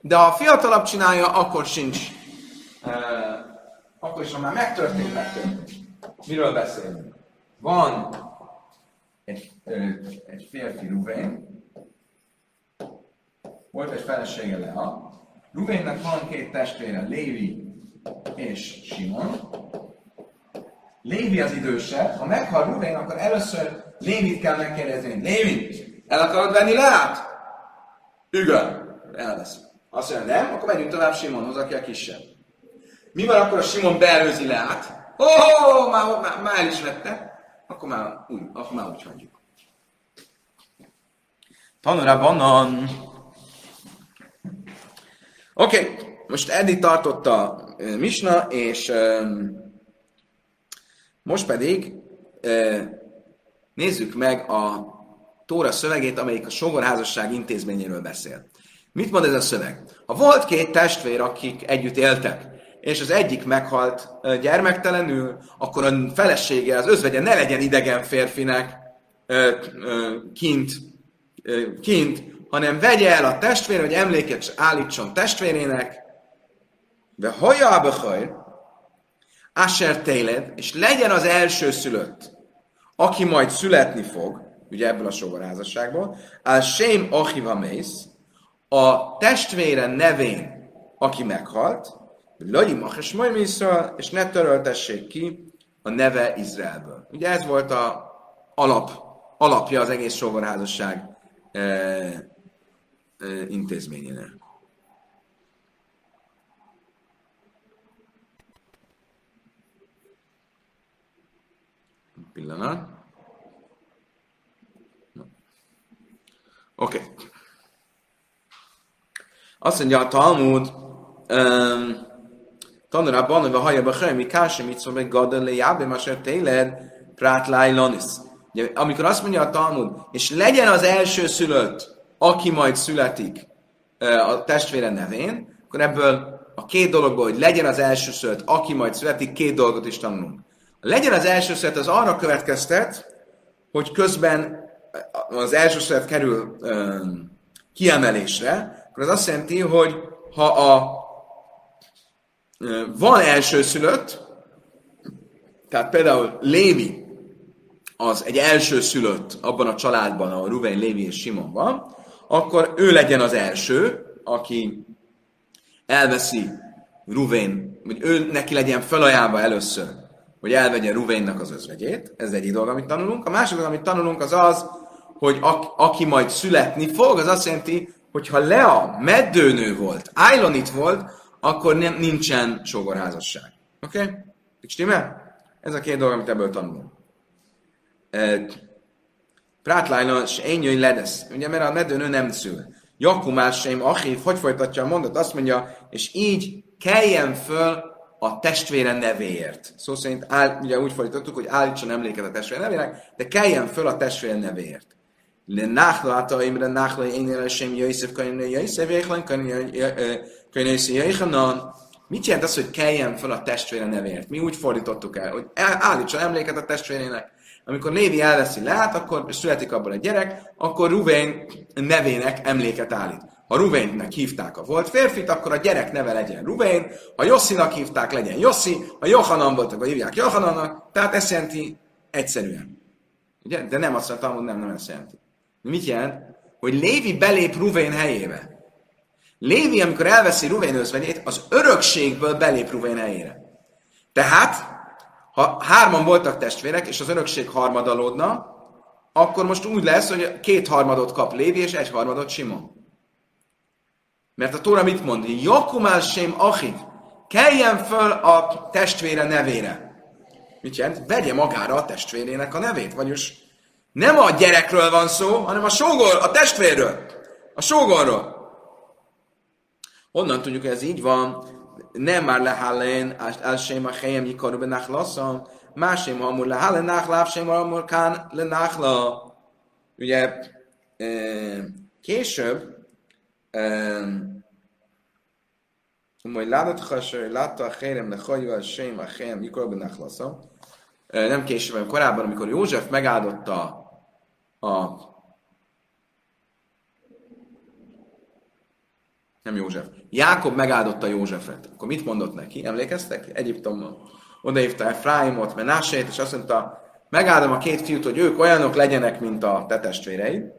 de ha a fiatalabb csinálja, akkor sincs, uh, akkor is, ha már megtörtént, megtörtént. Miről beszélünk? Van egy, uh, egy férfi Ruvén, volt egy felesége Lea, Ruvénnek van két testvére, Lévi és Simon. Lévi az idősebb, ha meghal Ruvén, akkor először Lévit kell megkérdezni, Lévi, el akarod venni Leát? Igen, elvesz. Azt mondja, nem, akkor megyünk tovább Simonhoz, aki a kisebb. Mi van akkor a Simon beelőzi Leát? Ó, oh, már, már, már el is vette, akkor már úgy, akkor már úgy hagyjuk. Tanura banan. Oké, okay. most eddig tartott a Misna, és um, most pedig nézzük meg a Tóra szövegét, amelyik a sogorházasság intézményéről beszél. Mit mond ez a szöveg? Ha volt két testvér, akik együtt éltek, és az egyik meghalt gyermektelenül, akkor a felesége, az özvegye ne legyen idegen férfinek kint, kint hanem vegye el a testvér, hogy emléket állítson testvérének, de hajába haj, Asher Téled, és legyen az első szülött, aki majd születni fog, ugye ebből a sogorházasságból, al Sém Achiva Mész, a testvére nevén, aki meghalt, Lagyi Maches és ne töröltessék ki a neve Izraelből. Ugye ez volt a alap, alapja az egész sógorházasság e, e, intézményének. Pillanat. Oké. Okay. Azt mondja a Talmud, um, tanulában, hogy a hajaba hajmi kási mit szól meg gadon le jábé, máser téled, prát lájlanis. Amikor azt mondja a Talmud, és legyen az első szülött, aki majd születik a testvére nevén, akkor ebből a két dologból, hogy legyen az első szülött, aki majd születik, két dolgot is tanulunk. Legyen az első szület, az arra következtet, hogy közben az első szület kerül um, kiemelésre, akkor az azt jelenti, hogy ha a van elsőszülött, tehát például Lévi az egy elsőszülött abban a családban, ahol Ruven, Lévi és Simon van, akkor ő legyen az első, aki elveszi Ruvén, vagy ő neki legyen felajánlva először, hogy elvegye Ruvénnak az özvegyét. Ez egyik dolog, amit tanulunk. A másik dolog, amit tanulunk, az az, hogy a, aki majd születni fog, az azt jelenti, hogyha Lea meddőnő volt, Ájlonit volt, akkor nem, nincsen sógorházasság. Oké? Okay? Stimmel? Ez a két dolog, amit ebből tanulunk. Prátlájna, és én jöjj ledesz. Ugye, mert a meddőnő nem szül. Jakumás sem, Achív, hogy folytatja a mondat? Azt mondja, és így keljen föl a testvére nevéért. Szó szerint áll, ugye úgy fordítottuk, hogy állítson emléket a testvére nevének, de keljen föl a testvére nevéért. Le nachla ataimre nachla énére sem Jöjszöv kanyai Jöjszöv Jéhlen kanyai Jéhlenan. Mit jelent az, hogy keljen föl a testvére nevéért? Mi úgy fordítottuk el, hogy állítson emléket a testvérének. Amikor Lévi elveszi Leát, akkor születik abból a gyerek, akkor Ruvén nevének emléket állít. Ha Ruvénnek hívták a volt férfit, akkor a gyerek neve legyen Ruvén, ha Josszinak hívták, legyen Jossi, ha Johanan volt, akkor hívják Johanannak, tehát ezt jelenti egyszerűen. Ugye? De nem azt mondtam, hogy nem, nem ezt jelenti. Mit jelent? Hogy Lévi belép Ruvén helyébe. Lévi, amikor elveszi Ruvén özvegyét, az örökségből belép Ruvén helyére. Tehát, ha hárman voltak testvérek, és az örökség harmadalódna, akkor most úgy lesz, hogy két harmadot kap Lévi, és egy harmadot Simon. Mert a Tóra mit mond? Jakumál sem achiv. Keljen föl a testvére nevére. Mit jelent? Vegye magára a testvérének a nevét, vagyis Nem a gyerekről van szó, hanem a sógor, a testvérről. A sógorról. Onnan tudjuk, hogy ez így van. Nem már lehálén, el sem a helyem ikarú benachlaszam, másém hamur lehálén nachláv, sem hamur kán lenachla. Ugye később benachlaszam. Nem később, hanem korábban, amikor József megáldotta a nem József. Jákob megáldotta Józsefet. Akkor mit mondott neki? Emlékeztek? Egyiptomban. Odaívta Efraimot, Menásét, és azt mondta, megáldom a két fiút, hogy ők olyanok legyenek, mint a te testvéreid.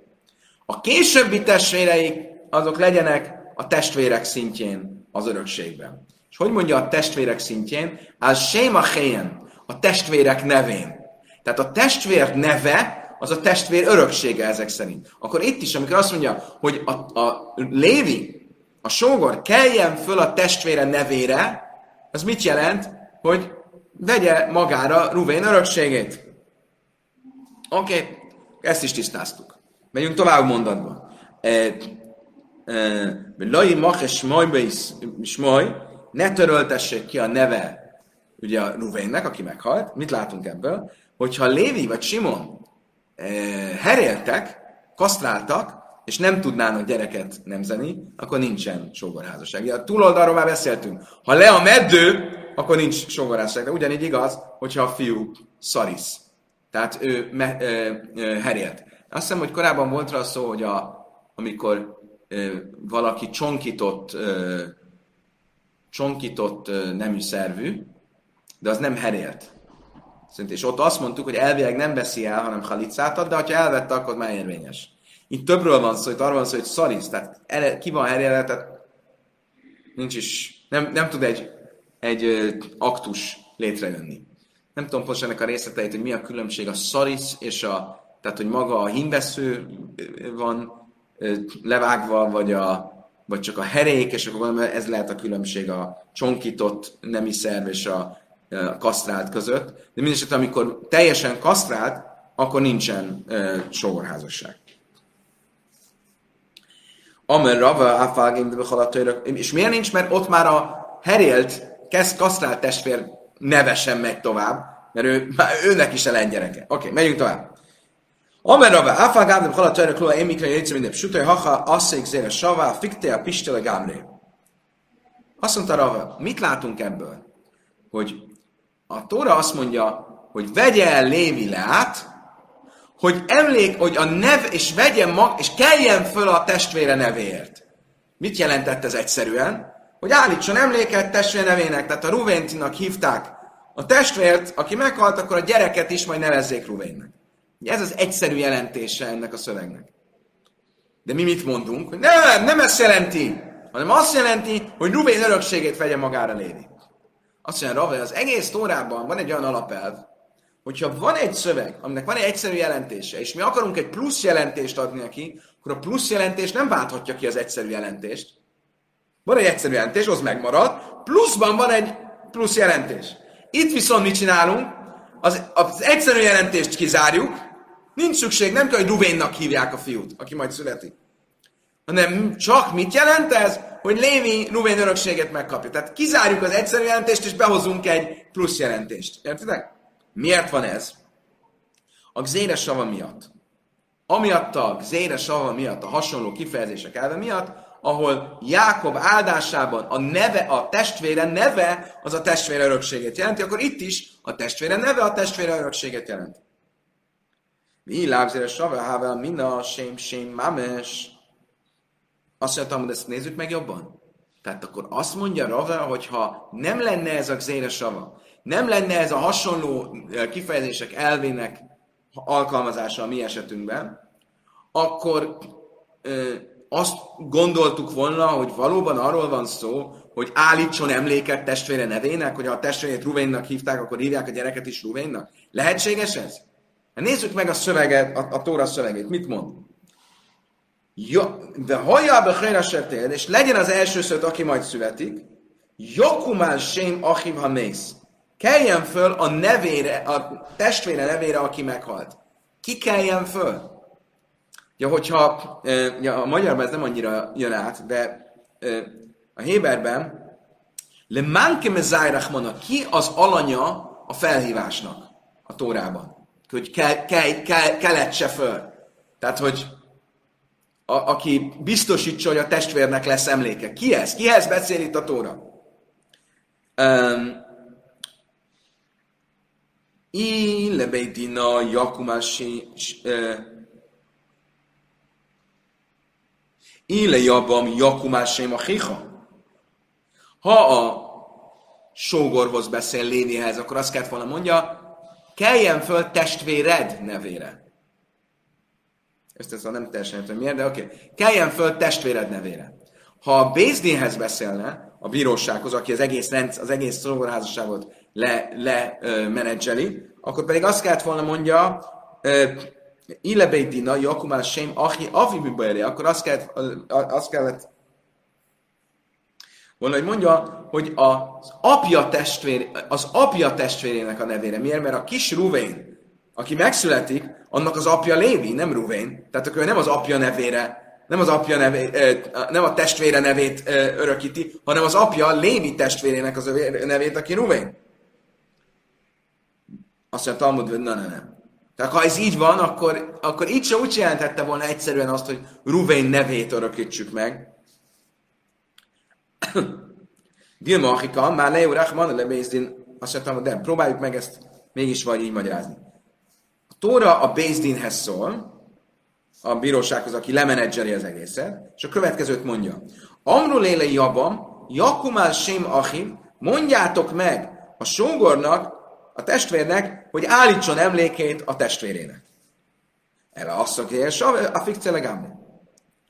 A későbbi testvéreik, azok legyenek a testvérek szintjén az örökségben. És hogy mondja a testvérek szintjén? Az Séma a testvérek nevén. Tehát a testvér neve az a testvér öröksége ezek szerint. Akkor itt is, amikor azt mondja, hogy a, a Lévi, a sógor keljen föl a testvére nevére, az mit jelent? Hogy vegye magára Ruvén örökségét. Oké, okay. ezt is tisztáztuk. Megyünk tovább mondatba. Lai maches smaj, ne töröltessék ki a neve ugye a Ruvénnek, aki meghalt. Mit látunk ebből? Hogyha Lévi vagy Simon heréltek, kasztráltak, és nem tudnának gyereket nemzeni, akkor nincsen sógorházasság. A túloldalról már beszéltünk. Ha le a meddő, akkor nincs sógorházasság. De ugyanígy igaz, hogyha a fiú szarisz. Tehát ő me, ö, ö, herélt. Azt hiszem, hogy korábban volt rá szó, hogy a, amikor valaki csonkított, csonkított nemű szervű, de az nem herélt. És ott azt mondtuk, hogy elvileg nem veszi el, hanem halicát ad, de ha elvette, akkor már érvényes. Itt többről van szó, itt arról van szó, hogy szarisz, tehát ele, ki van herélve, tehát nincs is, nem, nem tud egy, egy aktus létrejönni. Nem tudom pontosan ennek a részleteit, hogy mi a különbség a szarisz és a, tehát hogy maga a hímvesző van levágva, vagy, a, vagy csak a herék, és akkor ez lehet a különbség a csonkított nemi szerv és a kasztrált között, de mindesetre, amikor teljesen kasztrált, akkor nincsen uh, sógorházasság. Amer Rava de És miért nincs? Mert ott már a herélt, kezd kasztrált testvér neve sem megy tovább, mert ő, már őnek is a gyereke. Oké, okay, megyünk tovább. Amer Rava Afalgim de Bechalatajra Klua Emikre Jézus minden Sütő Haha Asszék Zére Savá Fikte a Pistele Gámré. Azt mondta Rava, mit látunk ebből? Hogy a Tóra azt mondja, hogy vegye el Lévi leát, hogy emlék, hogy a nev, és vegye mag, és keljen föl a testvére nevéért. Mit jelentett ez egyszerűen? Hogy állítson emléket testvére nevének, tehát a Ruvéntinak hívták a testvért, aki meghalt, akkor a gyereket is majd nevezzék Ruvénnek. Ez az egyszerű jelentése ennek a szövegnek. De mi mit mondunk? Hogy nem, nem ezt jelenti, hanem azt jelenti, hogy Ruvén örökségét vegye magára Lévi. Azt mondja Rava, az egész tórában van egy olyan alapelv, hogyha van egy szöveg, aminek van egy egyszerű jelentése, és mi akarunk egy plusz jelentést adni neki, akkor a plusz jelentés nem válthatja ki az egyszerű jelentést. Van egy egyszerű jelentés, az megmarad, pluszban van egy plusz jelentés. Itt viszont mit csinálunk? Az, az egyszerű jelentést kizárjuk, nincs szükség, nem kell, hogy Ruvénnak hívják a fiút, aki majd születik. Hanem csak mit jelent ez? hogy Lévi Ruvén örökséget megkapja. Tehát kizárjuk az egyszerű jelentést, és behozunk egy plusz jelentést. Értitek? Miért van ez? A gzére sava miatt. Amiatt a gzére sava miatt, a hasonló kifejezések elve miatt, ahol Jákob áldásában a neve, a testvére neve az a testvére örökséget jelenti, akkor itt is a testvére neve a testvére örökséget jelenti. Mi lábzére sava havel mina sém sém mames azt mondja, hogy ezt nézzük meg jobban. Tehát akkor azt mondja Rava, hogy ha nem lenne ez a Xére Sava, nem lenne ez a hasonló kifejezések elvének alkalmazása a mi esetünkben, akkor ö, azt gondoltuk volna, hogy valóban arról van szó, hogy állítson emléket testvére nevének, hogy ha a testvérét Ruvénnak hívták, akkor hívják a gyereket is Ruvénnak. Lehetséges ez? Nézzük meg a szöveget, a, a Tóra szövegét. Mit mond? de hallja be és legyen az első szőt, aki majd születik, Jokumán Sém Achiv Hamész. Keljen föl a nevére, a testvére nevére, aki meghalt. ki keljen föl? Ja, hogyha ja, a magyarban ez nem annyira jön át, de a Héberben le mezájrachmana, ki az alanya a felhívásnak a Tórában? Hogy ke, ke, ke, keletse föl. Tehát, hogy a, aki biztosítsa, hogy a testvérnek lesz emléke. Ki ez? Kihez beszél itt a Tóra? Um, Ile Beitina Jakumási Ile Jabam Jakumásém a Hicha. Ha a sógorhoz beszél Lénihez, akkor azt kellett volna mondja, keljen föl testvéred nevére. Ezt ez nem teljesen értem miért, de oké. Okay. Keljen föl testvéred nevére. Ha a Bézdénhez beszélne, a bírósághoz, aki az egész, rendsz, az egész szolgorházasságot le, le uh, menedzseli, akkor pedig azt kellett volna mondja, Illebeitina, Jakumál Sém, Ahi, Avi akkor azt kellett, azt kellett volna, hogy mondja, hogy az apja, testvér, az apja testvérének a nevére. Miért? Mert a kis Ruvén, aki megszületik, annak az apja Lévi, nem Ruvén. Tehát akkor nem az apja nevére, nem az apja nevét, nem a testvére nevét örökíti, hanem az apja Lévi testvérének az nevét, aki Ruvén. Azt mondja Talmud, hogy na, na, nem. Tehát ha ez így van, akkor, akkor itt se úgy jelentette volna egyszerűen azt, hogy Ruvén nevét örökítsük meg. Dilma Achika, már Leo Rachman, Lebézdin, azt mondtam, de próbáljuk meg ezt mégis vagy így magyarázni. A Tóra a Bézdinhez szól, a bírósághoz, aki lemenedzseli az egészet, és a következőt mondja. Amru léle jabam, Jakumál Sém Achim, mondjátok meg a sógornak, a testvérnek, hogy állítson emlékét a testvérének. Erre azt mondja, a fikcelegámni.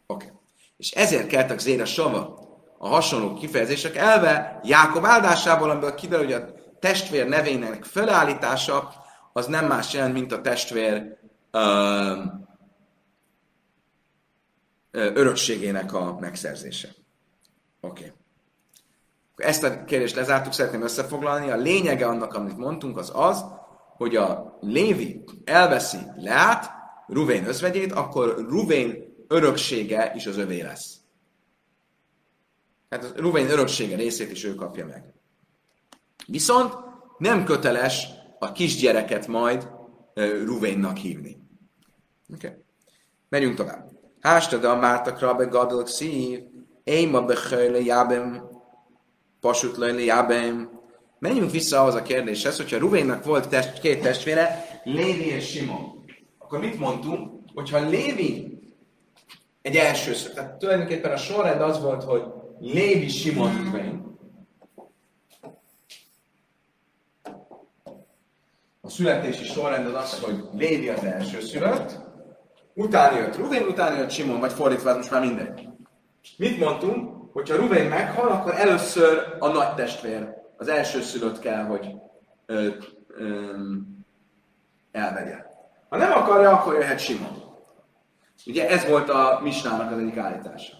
Oké. És ezért keltek zér sava a hasonló kifejezések elve Jákob áldásából, amiből kiderül, hogy a testvér nevének felállítása az nem más jelent, mint a testvér uh, örökségének a megszerzése. Oké. Okay. Ezt a kérdést lezártuk, szeretném összefoglalni. A lényege annak, amit mondtunk, az az, hogy a Lévi elveszi Leát, Ruvén özvegyét, akkor Ruvén öröksége is az övé lesz. Tehát a Ruvén öröksége részét is ő kapja meg. Viszont nem köteles a kisgyereket majd Ruvénnak hívni. Oké. Okay. Megyünk tovább. Hástad a mártakra be gadol szív, éma behöjle jábem pasut lőni jábem. Menjünk vissza ahhoz a kérdéshez, hogyha Ruvénnak volt test, két testvére, Lévi és Simon. Akkor mit mondtunk? Hogyha Lévi egy elsőször, tehát tulajdonképpen a sorrend az volt, hogy Lévi, Simon, Ruvén. A születési sorrend az az, hogy Lévi az első szülött, utána jött Ruvén, utána jött Simon, vagy fordítva, most már mindegy. Mit mondtunk? hogyha Ruben meghal, akkor először a nagy testvér, az első szülött kell, hogy ö, ö, elvegye. Ha nem akarja, akkor jöhet Simon. Ugye ez volt a Misnának az egyik állítása.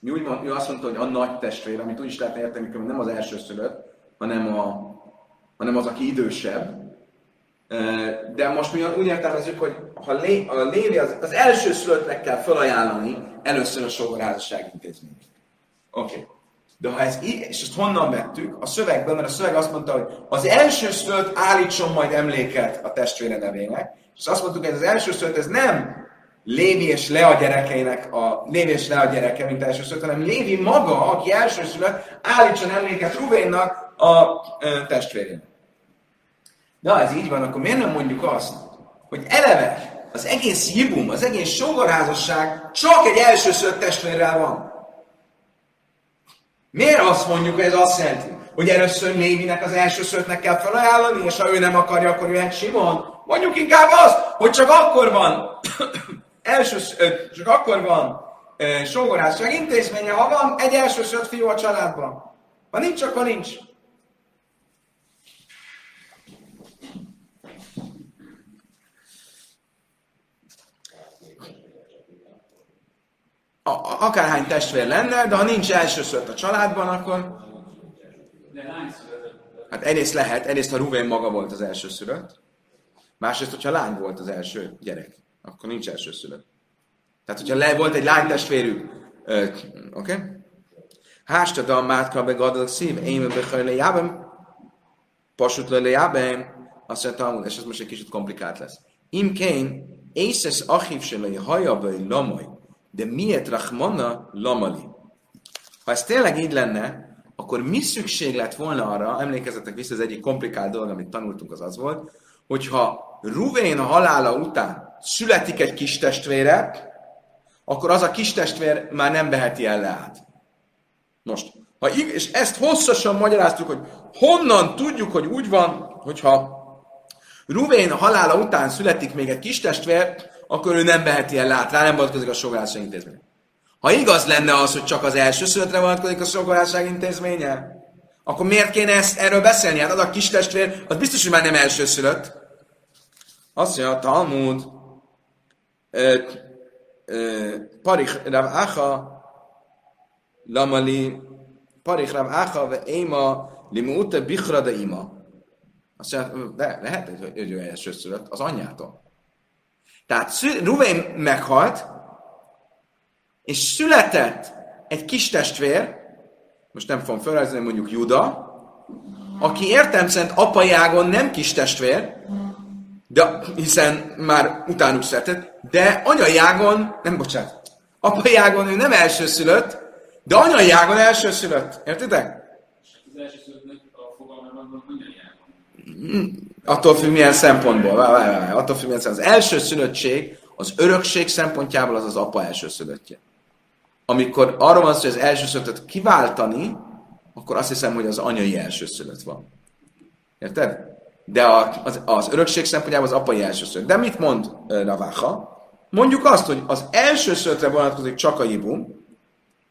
Mi, úgy, mi azt mondta, hogy a nagy testvér, amit úgy is lehetne érteni, hogy nem az első szülött, hanem, a, hanem az, aki idősebb. De most mi úgy értelmezzük, hogy ha lé, a Lévi az, az első szülöttnek kell felajánlani először a sógorházasság intézményt. Oké. Okay. De ha ez így, és ezt honnan vettük? A szövegben, mert a szöveg azt mondta, hogy az első szőt állítson majd emléket a testvére nevének, és azt mondtuk, hogy ez az első szőt, ez nem Lévi és Lea gyerekeinek a Lévi és Lea gyereke, mint első szőt, hanem Lévi maga, aki első szülött, állítson emléket Ruvénnak a ö, testvérének. Ha ez így van, akkor miért nem mondjuk azt, hogy eleve az egész jibum, az egész sógorházasság csak egy első szőtt testvérrel van. Miért azt mondjuk, hogy ez azt jelenti, hogy először Lévinek az első szötnek kell felajánlani, és ha ő nem akarja, akkor jöhet Simon? Mondjuk inkább azt, hogy csak akkor van első, csak akkor van sógorházság intézménye, ha van egy első szöt fiú a családban. Ha nincs, akkor nincs. a, akárhány testvér lenne, de ha nincs elsőszört a családban, akkor... Hát egyrészt lehet, egyrészt ha Ruvén maga volt az elsőszülött, Másrészt, hogyha lány volt az első gyerek, akkor nincs első szülött. Tehát, hogyha le volt egy lánytestvérük, oké? Okay? Hásta a mátka be gadok szív, én be le jábem, pasut le jábem, azt mondja, és ez most egy kicsit komplikált lesz. Imkén, észes achiv se le hajabai lamaj, de miért rachmana lamali. Ha ez tényleg így lenne, akkor mi szükség lett volna arra, emlékezzetek vissza, az egyik komplikált dolog, amit tanultunk, az az volt, hogyha Ruvén a halála után születik egy kis testvére, akkor az a kis testvér már nem veheti el leát. Most, ha, és ezt hosszasan magyaráztuk, hogy honnan tudjuk, hogy úgy van, hogyha Ruvén halála után születik még egy kis testvér, akkor ő nem veheti el lát, rá nem vonatkozik a sogorásság intézmény. Ha igaz lenne az, hogy csak az első szülöttre vonatkozik a sogorásság intézménye, akkor miért kéne ezt, erről beszélni? Hát az a kis testvér, az biztos, hogy már nem első szülött. Azt mondja, a Talmud, Parich Rav Acha, Lamali, Parich Rav Acha, ve Éma, Limuute Bichra de Ima. Azt mondja, de lehet, hogy ő első szülött az anyjától. Tehát Ruvén meghalt, és született egy kis testvér, most nem fogom felrajzolni, mondjuk Juda, aki értem szerint apai ágon nem kis testvér, de, hiszen már utánuk született, de anyai ágon, nem bocsánat, apai ágon ő nem elsőszülött, de anyai ágon elsőszülött. Értitek? Az első szülöttnek a fogalmában Attól függ, milyen szempontból. Várj, várj, várj. Attól függ, milyen szempontból. Az első szülöttség, az örökség szempontjából az az apa első szülöttje. Amikor arról van szó, hogy az első szülöttet kiváltani, akkor azt hiszem, hogy az anyai első szülött van. Érted? De a, az, az örökség szempontjából az apai első szülött. De mit mond Raváha? Mondjuk azt, hogy az első szülöttre vonatkozik csak a jibum,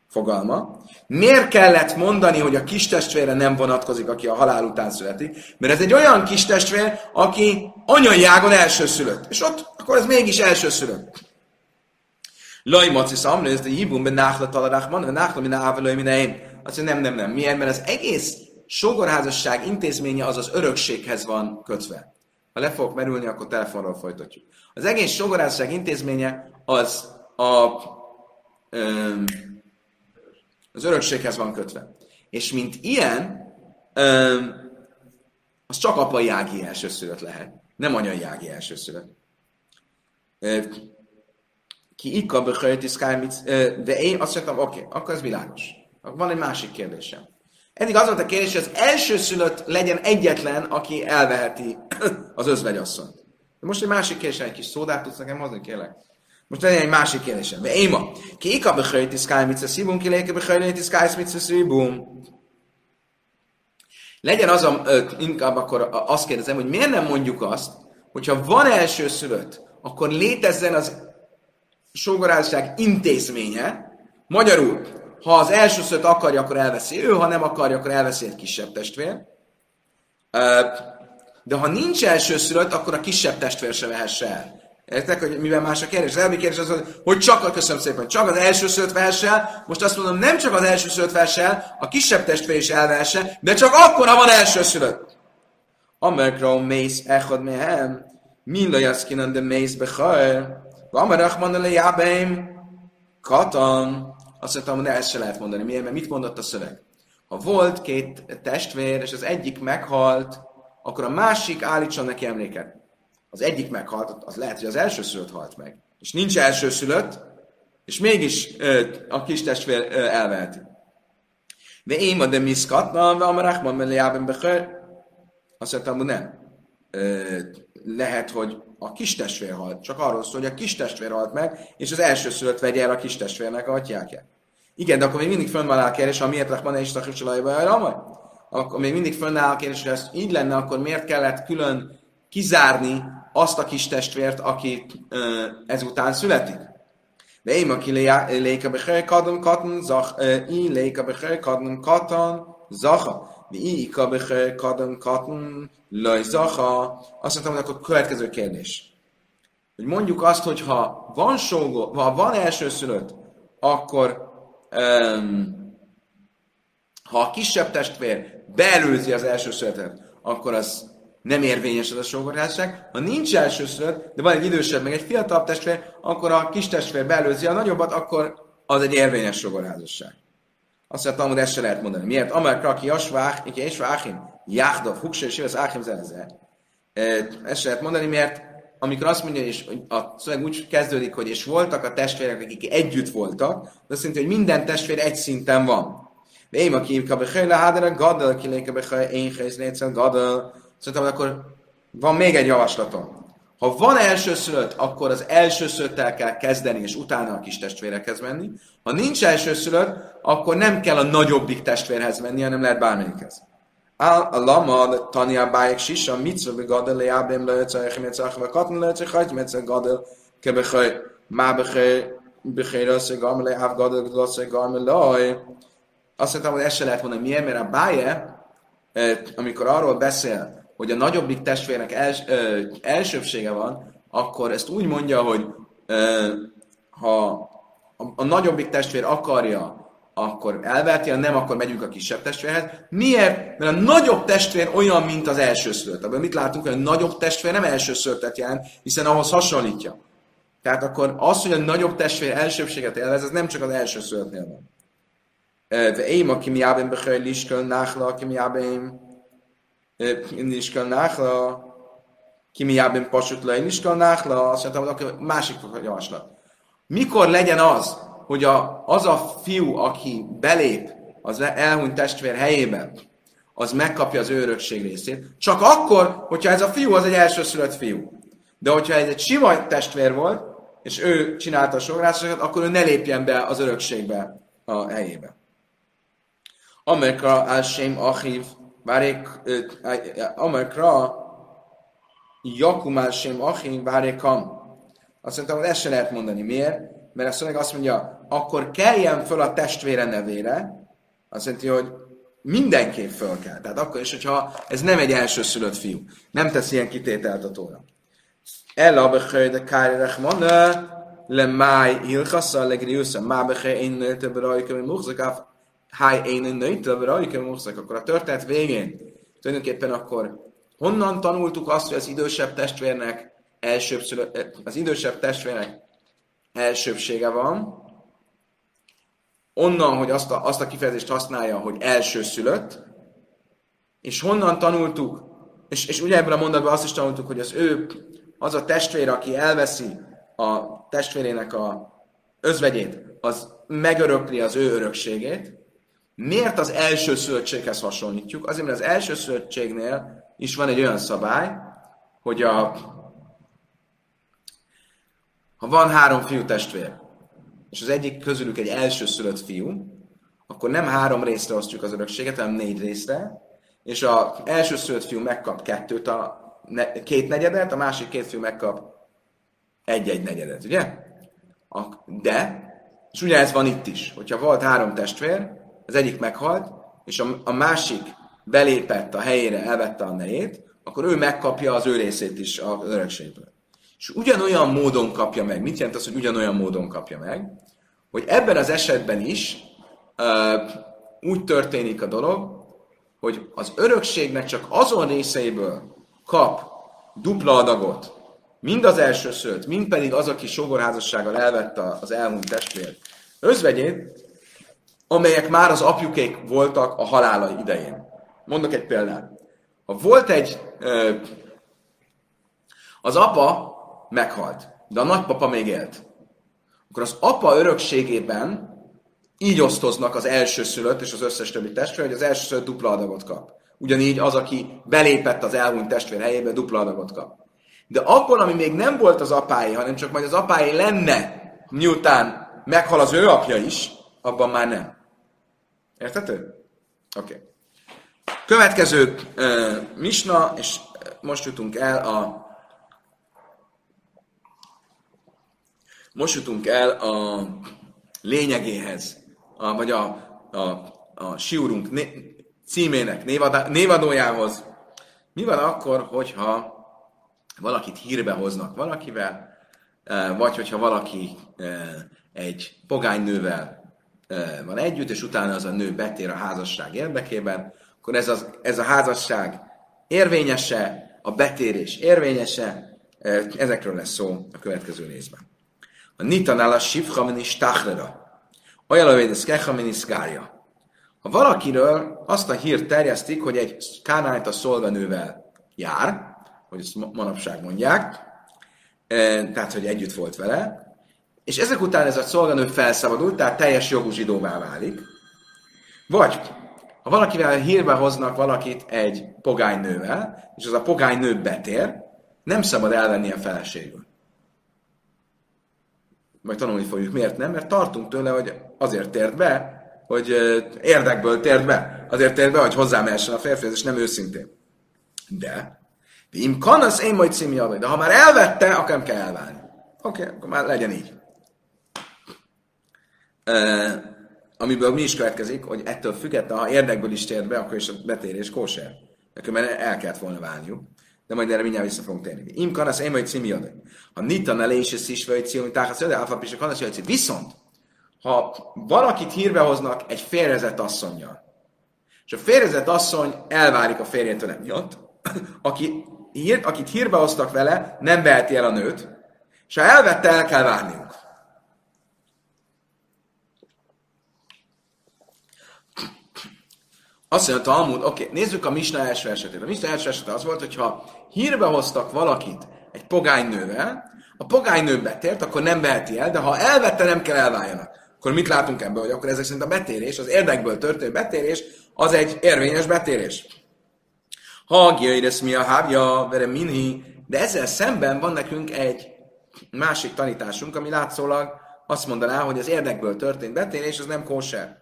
fogalma. Miért kellett mondani, hogy a kis testvére nem vonatkozik, aki a halál után születik? Mert ez egy olyan kis testvér, aki anyai ágon elsőszülött. És ott akkor ez mégis elsőszülött. Laj maci szamlő, ez a hibum, be náhla talarachman, be náhla min ávelői mineim. Azt mondja, nem, nem, nem. Miért? Mert az egész sógorházasság intézménye az az örökséghez van kötve. Ha le fogok merülni, akkor telefonról folytatjuk. Az egész sógorházasság intézménye az a, um, az örökséghez van kötve. És mint ilyen, um, az csak apai ági elsőszülött lehet, nem anyai ági elsőszülött. Ki ikka behajt de én azt mondtam, oké, okay, akkor ez világos. Van egy másik kérdésem. Eddig az volt a kérdés, hogy az elsőszülött legyen egyetlen, aki elveheti az özvegyasszonyt. De most egy másik kérdésem, egy kis szódát tudsz nekem hozni, kérlek? Most legyen egy másik kérdésem. De én ma, ki ikka behajt iszkáj mit szívum, ki léke behajt iszkáj mit szívum. Legyen az a, inkább akkor azt kérdezem, hogy miért nem mondjuk azt, hogyha van elsőszülött, akkor létezzen az sógorázság intézménye, magyarul, ha az elsőszülött akarja, akkor elveszi ő, ha nem akarja, akkor elveszi egy kisebb testvér. De ha nincs elsőszülött, akkor a kisebb testvér se vehesse el. Értek, hogy mivel más a kérdés? Az elmi kérdés az, hogy csak, köszönöm szépen, csak az első szőt vehesse el. Most azt mondom, nem csak az első szőt vehesse el, a kisebb testvér is elvehesse, de csak akkor, ha van első szülött. Amerikra mész echad mehem, min lajaszkinan de mész bechajr, Vamarachman le jábeim, katan. Azt mondtam, hogy ezt se lehet mondani. Miért? Mert mit mondott a szöveg? Ha volt két testvér, és az egyik meghalt, akkor a másik állítson neki emléket. Az egyik meghalt, az lehet, hogy az első szülött halt meg. És nincs első szülött, és mégis a kis testvér elveheti. De én ma de miszkatna, de amarachman mellé be Azt mondtam, nem. Lehet, hogy a kis testvér halt. Csak arról szól, hogy a kis testvér halt meg, és az első szülött vegye el a kis testvérnek a atyákját. Igen, de akkor még mindig fönnváll a kérdés, ha miért Rachman és Tachivcsalajba akkor még mindig fönnáll a kérdés, hogy ez így lenne, akkor miért kellett külön kizárni azt a kis testvért, aki ö, ezután születik? De én, aki léka becher kadon katan, én léka becher kadon katan. Azt mondtam, hogy akkor következő kérdés. Hogy mondjuk azt, hogy ha van sógó, ha van elsőszülött, akkor um, ha a kisebb testvér beelőzi az első születet, akkor az nem érvényes az a sógorházasság. Ha nincs elsőszülött, de van egy idősebb, meg egy fiatalabb testvér, akkor a kis testvér belőzi a nagyobbat, akkor az egy érvényes sógorházasság. Azt mondja, hogy ezt se lehet mondani. Miért? Amar kraki asvách, iki és váchim, jáhdov, hukse és az áchim zeleze. Ezt se lehet mondani, mert amikor azt mondja, és a szöveg úgy kezdődik, hogy és voltak a testvérek, akik együtt voltak, de azt jelenti, hogy minden testvér egy szinten van. De én, aki imka bechajla hádara, gadal, kiléke bechajla, én hajsz, négyszerűen. Szerintem akkor van még egy javaslatom. Ha van elsőszülött, akkor az elsőszülöttel kell kezdeni, és utána a kis testvérekhez menni. Ha nincs elsőszülött, akkor nem kell a nagyobbik testvérhez menni, hanem lehet bármelyikhez. Al lama tanya bájek sisa mitzvah be gadel le abem le tzarech mit tzarech ve katan le mit tzarech gadel ke bechai ma gam le av gadel le azt mondtam, hogy ezt se lehet mondani. Miért? Mert a báje, amikor arról beszél, hogy a nagyobbik testvérnek els, ö, elsőbsége van, akkor ezt úgy mondja, hogy ö, ha a, a nagyobbik testvér akarja, akkor elverti, ha nem, akkor megyünk a kisebb testvérhez. Miért? Mert a nagyobb testvér olyan, mint az elsőszülött. Abban mit látunk, hogy a nagyobb testvér nem elsőszülöttet jelent, hiszen ahhoz hasonlítja. Tehát akkor az, hogy a nagyobb testvér elsőbséget élvez, ez nem csak az elsőszülöttnél van. De én, aki mi ábem bechel liskön náhla, aki mi ábem náhla, ki mi ábem pasut le liskön náhla, azt mondtam, hogy másik javaslat. Mikor legyen az, hogy a, az a fiú, aki belép az elhunyt testvér helyébe, az megkapja az örökség részét. Csak akkor, hogyha ez a fiú az egy elsőszülött fiú. De hogyha ez egy sima testvér volt, és ő csinálta a sográsokat, akkor ő ne lépjen be az örökségbe a helyébe. Amerika Álsém Achiv, várék, Amerika Jakum Álsém Achiv, várékam. Azt mondtam, hogy ezt se lehet mondani. Miért? Mert a szöveg azt mondja, akkor keljen föl a testvére nevére, azt jelenti, hogy mindenképp föl kell. Tehát akkor is, hogyha ez nem egy elsőszülött fiú. Nem tesz ilyen kitételt a tóra. Ella bechöj de kárjerech van, le máj ilchassa, le griusza, má bechöj én nőtte berajka, mi háj én nőtte berajka, mi muhzak. Akkor a történet végén tulajdonképpen akkor honnan tanultuk azt, hogy az idősebb testvérnek elsőbb az idősebb testvérnek elsőbsége van, onnan, hogy azt a, azt a kifejezést használja, hogy első szülött, és honnan tanultuk, és, és ugye ebből a mondatban azt is tanultuk, hogy az ő, az a testvér, aki elveszi a testvérének a özvegyét, az megörökli az ő örökségét. Miért az első szülöttséghez hasonlítjuk? Azért, mert az első szülöttségnél is van egy olyan szabály, hogy a, ha van három fiú testvér, és az egyik közülük egy elsőszülött fiú, akkor nem három részre osztjuk az örökséget, hanem négy részre, és az elsőszülött fiú megkap kettőt, a, ne, két negyedet, a másik két fiú megkap egy-egy negyedet, ugye? A, de, és ugye ez van itt is, hogyha volt három testvér, az egyik meghalt, és a, a másik belépett a helyére, elvette a nejét, akkor ő megkapja az ő részét is az örökségből és ugyanolyan módon kapja meg. Mit jelent az, hogy ugyanolyan módon kapja meg? Hogy ebben az esetben is uh, úgy történik a dolog, hogy az örökségnek csak azon részeiből kap dupla adagot, mind az első szőt, mind pedig az, aki sógorházassággal elvette az elmúlt testvért özvegyét, amelyek már az apjukék voltak a halála idején. Mondok egy példát. Ha volt egy, az apa meghalt, de a nagypapa még élt. Akkor az apa örökségében így osztoznak az elsőszülött és az összes többi testvér, hogy az elsőszülött dupla adagot kap. Ugyanígy az, aki belépett az elhunyt testvér helyébe, dupla adagot kap. De akkor, ami még nem volt az apái, hanem csak majd az apái lenne, miután meghal az ő apja is, abban már nem. Értető? Oké. Okay. Következő uh, misna, és most jutunk el a Most jutunk el a lényegéhez, a, vagy a, a, a siurunk né, címének, névadá, névadójához. Mi van akkor, hogyha valakit hírbe hoznak valakivel, vagy hogyha valaki egy pogánynővel van együtt, és utána az a nő betér a házasság érdekében, akkor ez, az, ez a házasság érvényese, a betérés érvényese, ezekről lesz szó a következő részben. A nitanál a sifhamenis tachlera. Olyan kechamenis gárja. Ha valakiről azt a hírt terjesztik, hogy egy kánájt a szolganővel jár, hogy ezt manapság mondják, tehát, hogy együtt volt vele, és ezek után ez a szolganő felszabadult, tehát teljes jogú zsidóvá válik, vagy ha valakivel hírbe hoznak valakit egy pogánynővel, és az a pogánynő betér, nem szabad elvenni a feleségül. Majd tanulni fogjuk, miért nem, mert tartunk tőle, hogy azért tért be, hogy érdekből tért be. Azért tért be, hogy hozzámehessen a férfi, és nem őszintén. De, im kanasz én majd cími de ha már elvette, akkor nem kell elválni. Oké, okay, akkor már legyen így. Amiből mi is következik, hogy ettől függetlenül, ha érdekből is tért be, akkor is a betérés kóser. Mert el kellett volna válniuk. De majd erre mindjárt vissza fogunk térni. Im kanasz én majd cími Ha nita ne és is vagy cími táhasz de alfa is a kanasz Viszont, ha valakit hírbe hoznak egy félrezett asszonyjal, és a félrezett asszony elválik a férjétől emiatt, aki, hír, akit hírbe hoztak vele, nem veheti el a nőt, és ha elvette, el kell várniuk. Azt mondja Talmud, oké, okay, nézzük a Misna első esetét. A Misna első esete az volt, hogyha hírbe hoztak valakit egy pogánynővel, a pogánynő betért, akkor nem veheti el, de ha elvette, nem kell elváljanak. Akkor mit látunk ebből, hogy akkor ezek szerint a betérés, az érdekből történő betérés, az egy érvényes betérés. Ha Giaires mi a hávja, vere minhi, de ezzel szemben van nekünk egy másik tanításunk, ami látszólag azt mondaná, hogy az érdekből történt betérés, az nem kóser.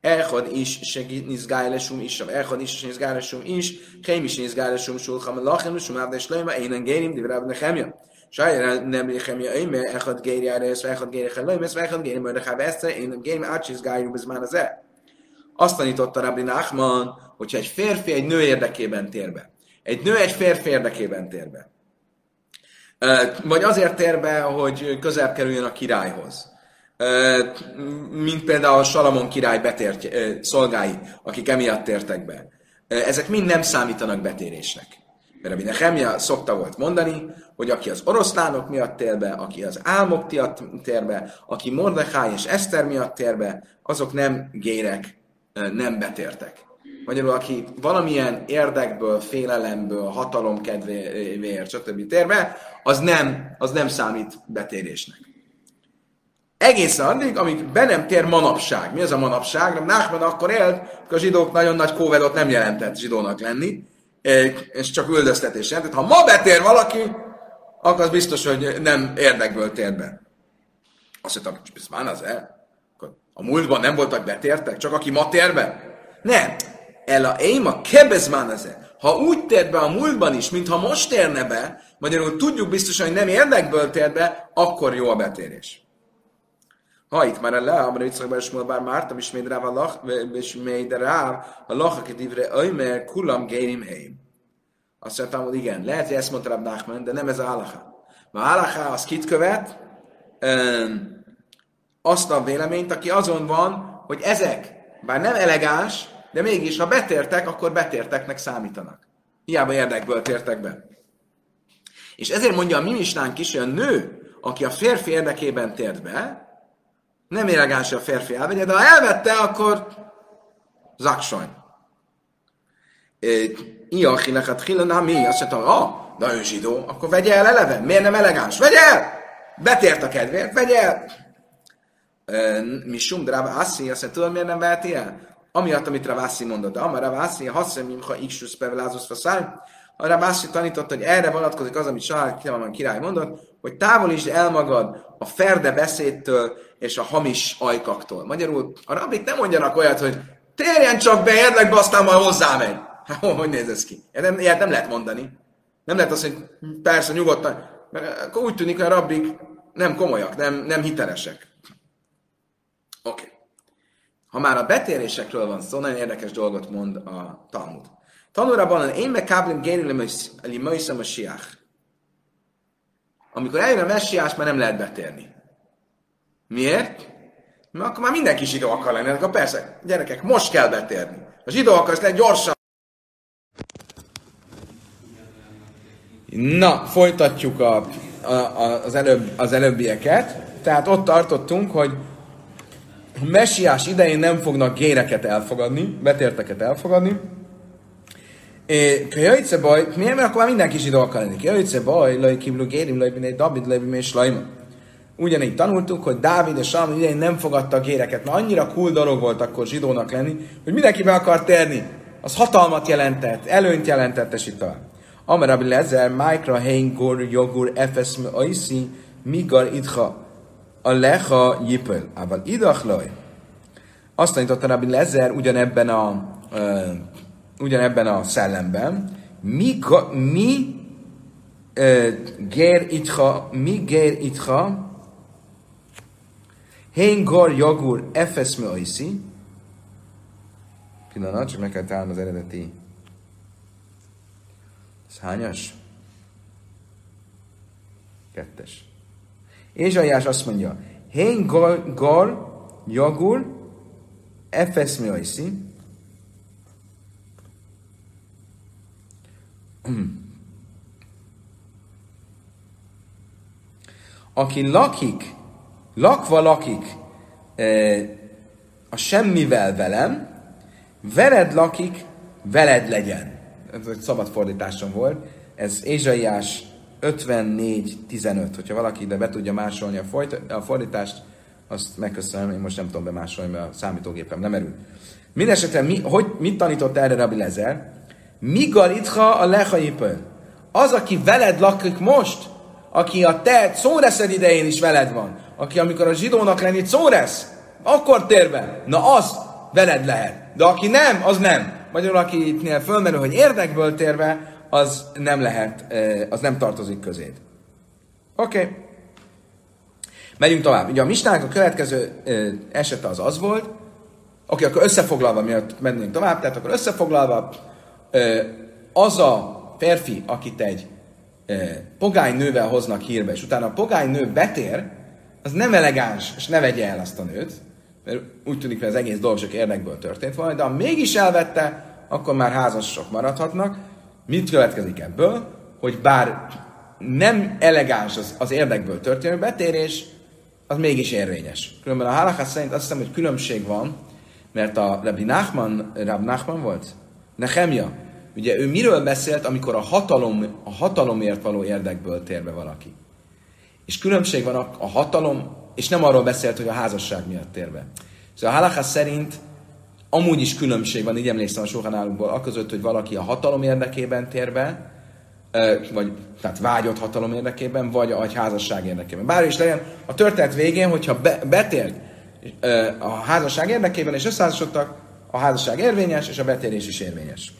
Echad is segít nizgájlesum is, echad is nizgájlesum is, Kém is nizgájlesum sulcham lachem, és mávdes lejma, én engérim, divráb nechemja. Sajra nem nechemja, én me echad géri áres, echad géri chelajmes, echad géri mördechá vesztre, én engérim ácsiz gájrum bezmán az el. Azt tanította Rabbi Nachman, hogyha egy férfi egy nő érdekében tér be. Egy nő egy férfi érdekében tér be. Vagy azért tér be, hogy közel kerüljön a királyhoz mint például Salamon király betért, szolgái, akik emiatt tértek be. Ezek mind nem számítanak betérésnek. Mert ami Nehemia szokta volt mondani, hogy aki az oroszlánok miatt tér be, aki az álmok miatt tér be, aki Mordechai és Eszter miatt tér be, azok nem gérek, nem betértek. Magyarul, aki valamilyen érdekből, félelemből, hatalom kedvéért, stb. tér be, az nem, az nem számít betérésnek. Egészen addig, amíg be nem tér manapság. Mi az a manapság? Nachman akkor élt, hogy a zsidók nagyon nagy kóvedot nem jelentett zsidónak lenni, és csak üldöztetés jelentett. Ha ma betér valaki, akkor az biztos, hogy nem érdekből tér be. Azt mondtam, hogy van az el? A múltban nem voltak betértek, csak aki ma tér be? Nem. El a én a kebezmán az Ha úgy tért be a múltban is, mintha most térne be, magyarul tudjuk biztosan, hogy nem érdekből tért be, akkor jó a betérés. Ha itt már le, amire Yitzchak Bar Shmuel Bar Márta, és még ráv a lach, és még ráv a lach, akit ivre öjmer, kulam gérim heim. Azt mondtam, hogy igen, lehet, hogy ezt mondta Rab Nachman, de nem ez a halacha. A halacha az kit követ? Öm, azt a véleményt, aki azon van, hogy ezek, bár nem elegáns, de mégis, ha betértek, akkor betérteknek számítanak. Hiába érdekből tértek be. És ezért mondja a mi misnánk is, hogy a nő, aki a férfi érdekében tért be, nem elegáns, a férfi elvegye, de ha elvette, akkor zaksony. Iachinek a tchilana mi? Azt mondta, ah, de ő zsidó, akkor vegye el eleve. Miért nem elegáns? Vegye el! Betért a kedvéért, vegye el! Mi sum, de Ravászi, azt mondta, tudod, miért nem veheti el? Amiatt, amit Ravászi mondott, de amar Ravászi, hasszem, ha iksus pevelázus faszáj, a Ravászi tanította, hogy erre vonatkozik az, amit Sahár király mondott, hogy távolítsd el magad a ferde beszédtől és a hamis ajkaktól. Magyarul a rabik nem mondjanak olyat, hogy térjen csak be érdekbe, aztán majd hozzámegy. Hát, hogy néz ez ki? Nem, ilyet nem lehet mondani. Nem lehet azt, hogy persze, nyugodtan. Mert akkor úgy tűnik, hogy a rabbik nem komolyak, nem, nem hitelesek. Oké. Okay. Ha már a betérésekről van szó, nagyon érdekes dolgot mond a Talmud. Tanulában én meg káblim géri li a siach. Amikor eljön a messiás, már nem lehet betérni. Miért? Mert akkor már mindenki zsidó akar lenni. Akkor persze, gyerekek, most kell betérni. A zsidó akarsz lenni gyorsan. Na, folytatjuk a, a, a, az, előbb, az előbbieket. Tehát ott tartottunk, hogy messiás idején nem fognak géreket elfogadni, betérteket elfogadni. Köjöjtse baj, miért? Mert akkor már mindenki zsidó akar lenni. Köjöjtse baj, laj kiblu gérim, laj egy David, laj és lajma. Ugyanígy tanultuk, hogy Dávid és Salmon idején nem fogadta a géreket, mert annyira cool dolog volt akkor zsidónak lenni, hogy mindenki be akar térni. Az hatalmat jelentett, előnyt jelentett, és itt tovább. Amar Lezer, Májkra, Hein, Gor, Jogur, Efes, Aiszi, Migar, Idha, a leha jipöl. Ával idachlaj. Azt tanította Rabbi Lezer ugyanebben a, uh, ugyanebben a szellemben, mi, mi uh, gér itha, mi gér itha, Hén gar jagur efesz me aiszi. Pillanat, csak meg kell találni az eredeti. Ez hányas? Kettes. Ézsaiás azt mondja, Hén gar, gar jagur efesz me aiszi. Aki lakik lakva lakik a semmivel velem, veled lakik, veled legyen. Ez egy szabad fordításom volt. Ez Ézsaiás 54-15. Hogyha valaki ide be tudja másolni a, folyt- a fordítást, azt megköszönöm, én most nem tudom bemásolni, mert a számítógépem nem erül. Mindenesetre, mi, hogy, mit tanított erre Rabbi Lezer? Mi garitha a lehaipöl? Az, aki veled lakik most, aki a te szóreszed idején is veled van, aki amikor a zsidónak lenni szóresz, akkor tér be, na az veled lehet. De aki nem, az nem. Magyarul akinél fölmerül, hogy érdekből térve, az nem lehet, az nem tartozik közéd. Oké. Okay. Megyünk tovább. Ugye a mistának a következő esete az az volt, oké, okay, akkor összefoglalva, miatt mennénk tovább, tehát akkor összefoglalva, az a férfi, akit egy pogány nővel hoznak hírbe, és utána a pogány nő betér, az nem elegáns, és ne vegye el azt a nőt, mert úgy tűnik, hogy az egész dolog csak érdekből történt volna, de ha mégis elvette, akkor már házasok maradhatnak. Mit következik ebből? Hogy bár nem elegáns az, az érdekből történő betérés, az mégis érvényes. Különben a halakha szerint azt hiszem, hogy különbség van, mert a Rabbi Nachman, Rab Nachman volt? Nehemja. Ugye ő miről beszélt, amikor a, hatalom, a hatalomért való érdekből tér be valaki? És különbség van a, a hatalom, és nem arról beszélt, hogy a házasság miatt tér. Szóval a halaká szerint amúgy is különbség van, így emlékszem a sohanálukból, aközött, hogy valaki a hatalom érdekében tér vagy tehát vágyott hatalom érdekében, vagy a házasság érdekében. Bár is legyen, a történet végén, hogyha be, betért a házasság érdekében, és összeházasodtak, a házasság érvényes, és a betérés is érvényes.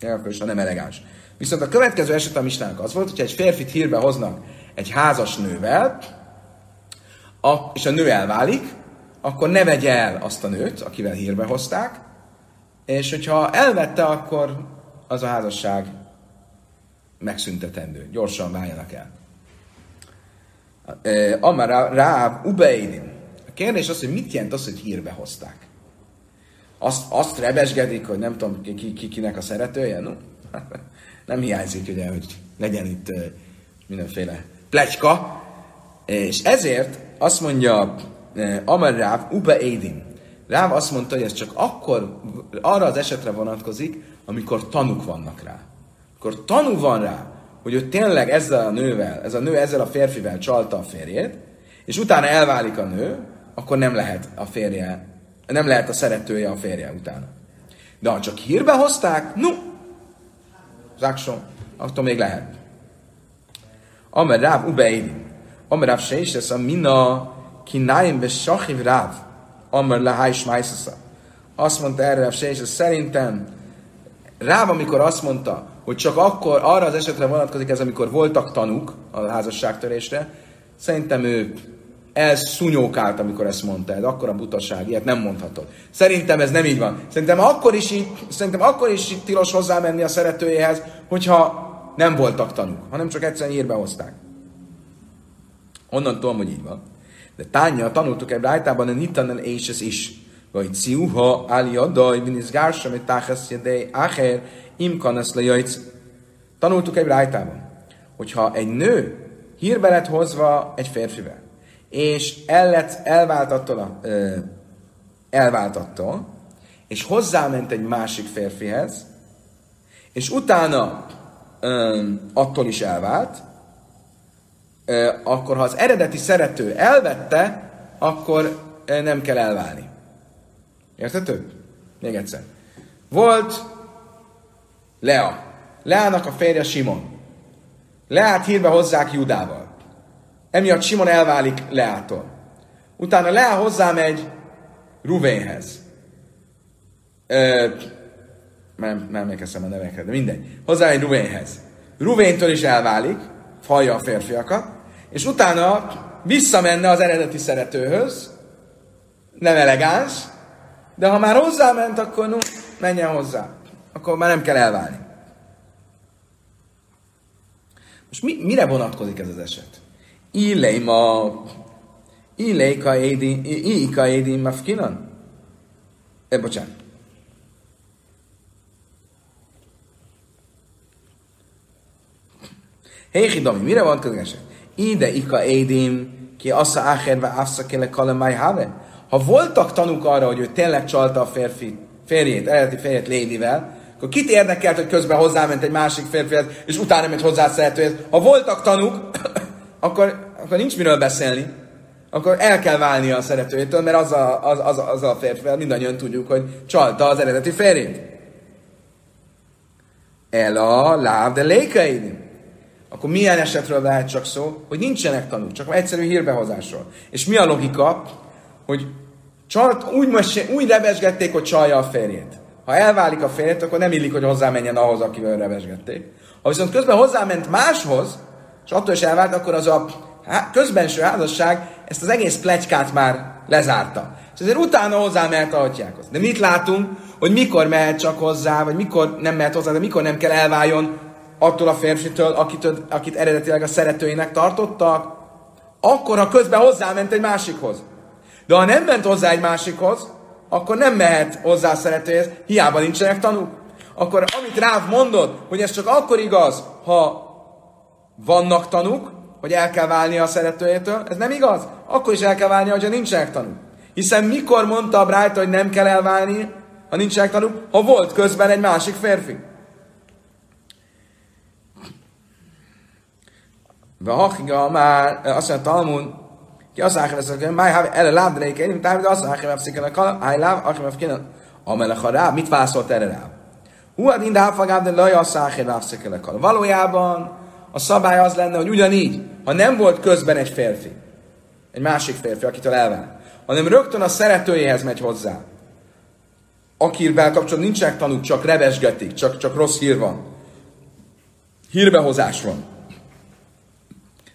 Akkor is, ha nem elegáns. Viszont a következő eset a mistának az volt, hogyha egy férfit hírbe hoznak egy házas nővel, a, és a nő elválik, akkor ne vegye el azt a nőt, akivel hírbe hozták, és hogyha elvette, akkor az a házasság megszüntetendő. Gyorsan váljanak el. Amar Ráv Ubeidim. A kérdés az, hogy mit jelent az, hogy hírbe hozták. Azt, azt rebesgedik, hogy nem tudom, ki, ki, kinek a szeretője? No, nem hiányzik, ugye, hogy legyen itt mindenféle pletyka, és ezért azt mondja Amar Ráv, Uba Édim. Ráv azt mondta, hogy ez csak akkor, arra az esetre vonatkozik, amikor tanuk vannak rá. Akkor tanú van rá, hogy ő tényleg ezzel a nővel, ez a nő ezzel a férfivel csalta a férjét, és utána elválik a nő, akkor nem lehet a férje, nem lehet a szeretője a férje utána. De ha csak hírbe hozták, no, zákson, akkor még lehet. Amer Ráv Ubeidim. Amer Ráv se is lesz a mina kináim be sachiv Ráv. Amer lehaj smajszasza. Azt mondta erre Ráv se is, szerintem Ráv, amikor azt mondta, hogy csak akkor arra az esetre vonatkozik ez, amikor voltak tanúk a házasságtörésre, szerintem ő elszúnyókált, amikor ezt mondta. Ez akkora butaság, ilyet nem mondhatod. Szerintem ez nem így van. Szerintem akkor is így, szerintem akkor is így tilos hozzámenni a szeretőjéhez, hogyha nem voltak tanúk, hanem csak egyszerűen hírbe hozták. Onnan tudom, hogy így van. De tánya, tanultuk ebben rájtában, hogy nitanen és ez is. Vagy ciuha, áli adaj, viniz gársam, egy táhasz jedei, áher, imkan ezt le Tanultuk egy rájtában, hogyha egy nő hírbe lett hozva egy férfivel, és el lett elváltattól, elváltattól, és hozzáment egy másik férfihez, és utána attól is elvált, akkor ha az eredeti szerető elvette, akkor nem kell elválni. Értető? Még egyszer. Volt Lea. Leának a férje Simon. Leát hírbe hozzák Judával. Emiatt Simon elválik Leától. Utána Lea hozzámegy Ruvénhez. Ö, nem, nem emlékeztem a nevekre, de mindegy. Egy Ruvénhez. Ruvéntől is elválik, falja a férfiakat, és utána visszamenne az eredeti szeretőhöz, nem elegáns, de ha már hozzáment, akkor no, menjen hozzá. Akkor már nem kell elválni. Most mi, mire vonatkozik ez az eset? Illeima, illeika édi, ika édi mafkinan? Eh, bocsánat. Héhidami, mire van közösen? Ide ika édim, ki assza áherve afsza kele kalemai have. Ha voltak tanúk arra, hogy ő tényleg csalta a férfi, férjét, eredeti férjét Lédivel, akkor kit érdekelt, hogy közben hozzáment egy másik férfihez, és utána ment hozzá szeretőhez? Ha voltak tanúk, akkor, akkor nincs miről beszélni. Akkor el kell válni a szeretőjétől, mert az a, az, az, az a férfivel mindannyian tudjuk, hogy csalta az eredeti férjét. El a láb de lékeidim akkor milyen esetről lehet csak szó, hogy nincsenek tanúk, csak egyszerű hírbehozásról. És mi a logika, hogy csalt, úgy, most, úgy rebesgették, hogy csalja a férjét. Ha elválik a férjét, akkor nem illik, hogy hozzámenjen ahhoz, akivel rebesgették. Ha viszont közben hozzáment máshoz, és attól is elvált, akkor az a közbenső házasság ezt az egész plegykát már lezárta. És ezért utána hozzá mehet a atyákhoz. De mit látunk, hogy mikor mehet csak hozzá, vagy mikor nem mehet hozzá, de mikor nem kell elváljon attól a férfitől, akit, akit eredetileg a szeretőinek tartottak, akkor, ha közben hozzáment egy másikhoz. De ha nem ment hozzá egy másikhoz, akkor nem mehet hozzá a szeretőhez, hiába nincsenek tanúk. Akkor amit Ráv mondott, hogy ez csak akkor igaz, ha vannak tanúk, hogy el kell válnia a szeretőjétől, ez nem igaz. Akkor is el kell válnia, hogyha nincsenek tanúk. Hiszen mikor mondta a Brájta, hogy nem kell elválni, ha nincsenek tanúk, ha volt közben egy másik férfi. Azt mondja Talmud, ki azt mondja, hogy máj havi ele lábdreik, én távid azt mondja, hogy széken a kal, áj láb, aki meg kéne, amelech a ráb, mit válaszolt erre ráb? Hú, hát inda hafagáb, de laj azt mondja, hogy a kal. Valójában a szabály az lenne, hogy ugyanígy, ha nem volt közben egy férfi, egy másik férfi, akitől elvál, hanem rögtön a szeretőjéhez megy hozzá, akivel kapcsolatban nincsenek tanúk, csak revesgetik, csak, csak rossz hír van. Hírbehozás van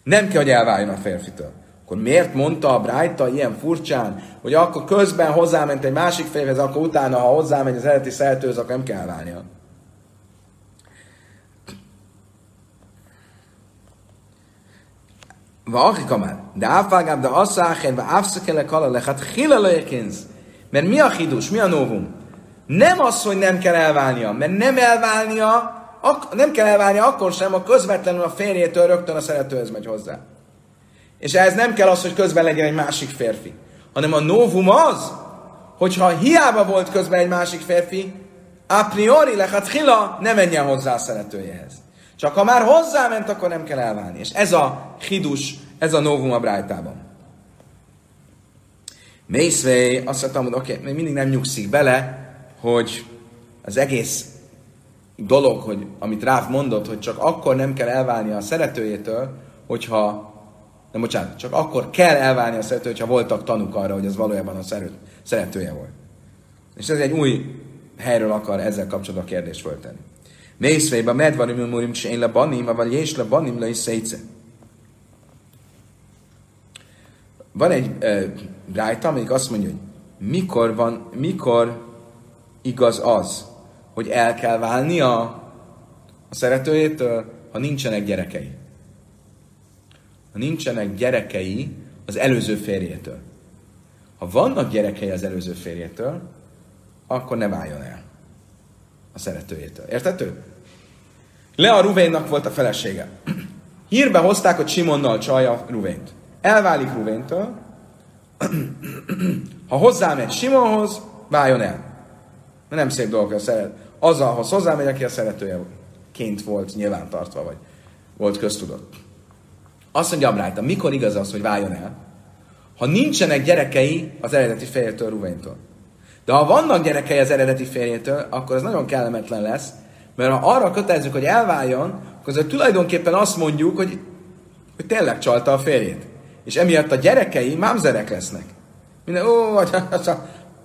nem kell, hogy elváljon a férfitől. Akkor miért mondta a Brájta ilyen furcsán, hogy akkor közben hozzáment egy másik férfihez, akkor utána, ha hozzámegy az eredeti szeretőhöz, akkor nem kell elválnia. Vahika már. De áfágább, de asszáchen, vagy áfszakele kala hát hila Mert mi a hidus, mi a novum? Nem az, hogy nem kell elválnia, mert nem elválnia ak- nem kell elvárni akkor sem, ha közvetlenül a férjétől rögtön a szeretőhez megy hozzá. És ehhez nem kell az, hogy közben legyen egy másik férfi. Hanem a novum az, hogyha hiába volt közben egy másik férfi, a priori lehet hila, ne menjen hozzá a szeretőjehez. Csak ha már hozzáment, akkor nem kell elválni. És ez a hidus, ez a novum a brájtában. Mészvej, azt mondtam, hogy oké, okay, még mindig nem nyugszik bele, hogy az egész dolog, hogy, amit Ráv mondott, hogy csak akkor nem kell elválni a szeretőjétől, hogyha, nem bocsánat, csak akkor kell elválni a szeretőjétől, hogyha voltak tanúk arra, hogy ez valójában a szeret, szeretője volt. És ez egy új helyről akar ezzel kapcsolatban kérdést föltenni. Mészvében medvarim umurim én le banim, vagy és le banim le is. Van egy uh, rájta, amelyik azt mondja, hogy mikor van, mikor igaz az, hogy el kell válnia a szeretőjétől, ha nincsenek gyerekei. Ha nincsenek gyerekei az előző férjétől. Ha vannak gyerekei az előző férjétől, akkor ne váljon el a szeretőjétől. Értető? Lea Ruvénnak volt a felesége. Hírbe hozták, hogy Simonnal csalja Ruvént. Elválik Ruvéntől, ha hozzámegy Simonhoz, váljon el. Mert nem szép dolgokra szeret. Azzal, ha hozzámegy, aki a szeretője ként volt nyilvántartva, vagy volt köztudott. Azt mondja Abrájta, mikor igaz az, hogy váljon el? Ha nincsenek gyerekei az eredeti férjétől, Ruvéntől. De ha vannak gyerekei az eredeti férjétől, akkor ez nagyon kellemetlen lesz, mert ha arra kötelezzük, hogy elváljon, akkor az tulajdonképpen azt mondjuk, hogy, hogy tényleg csalta a férjét. És emiatt a gyerekei mámzerek lesznek. Minden, ó,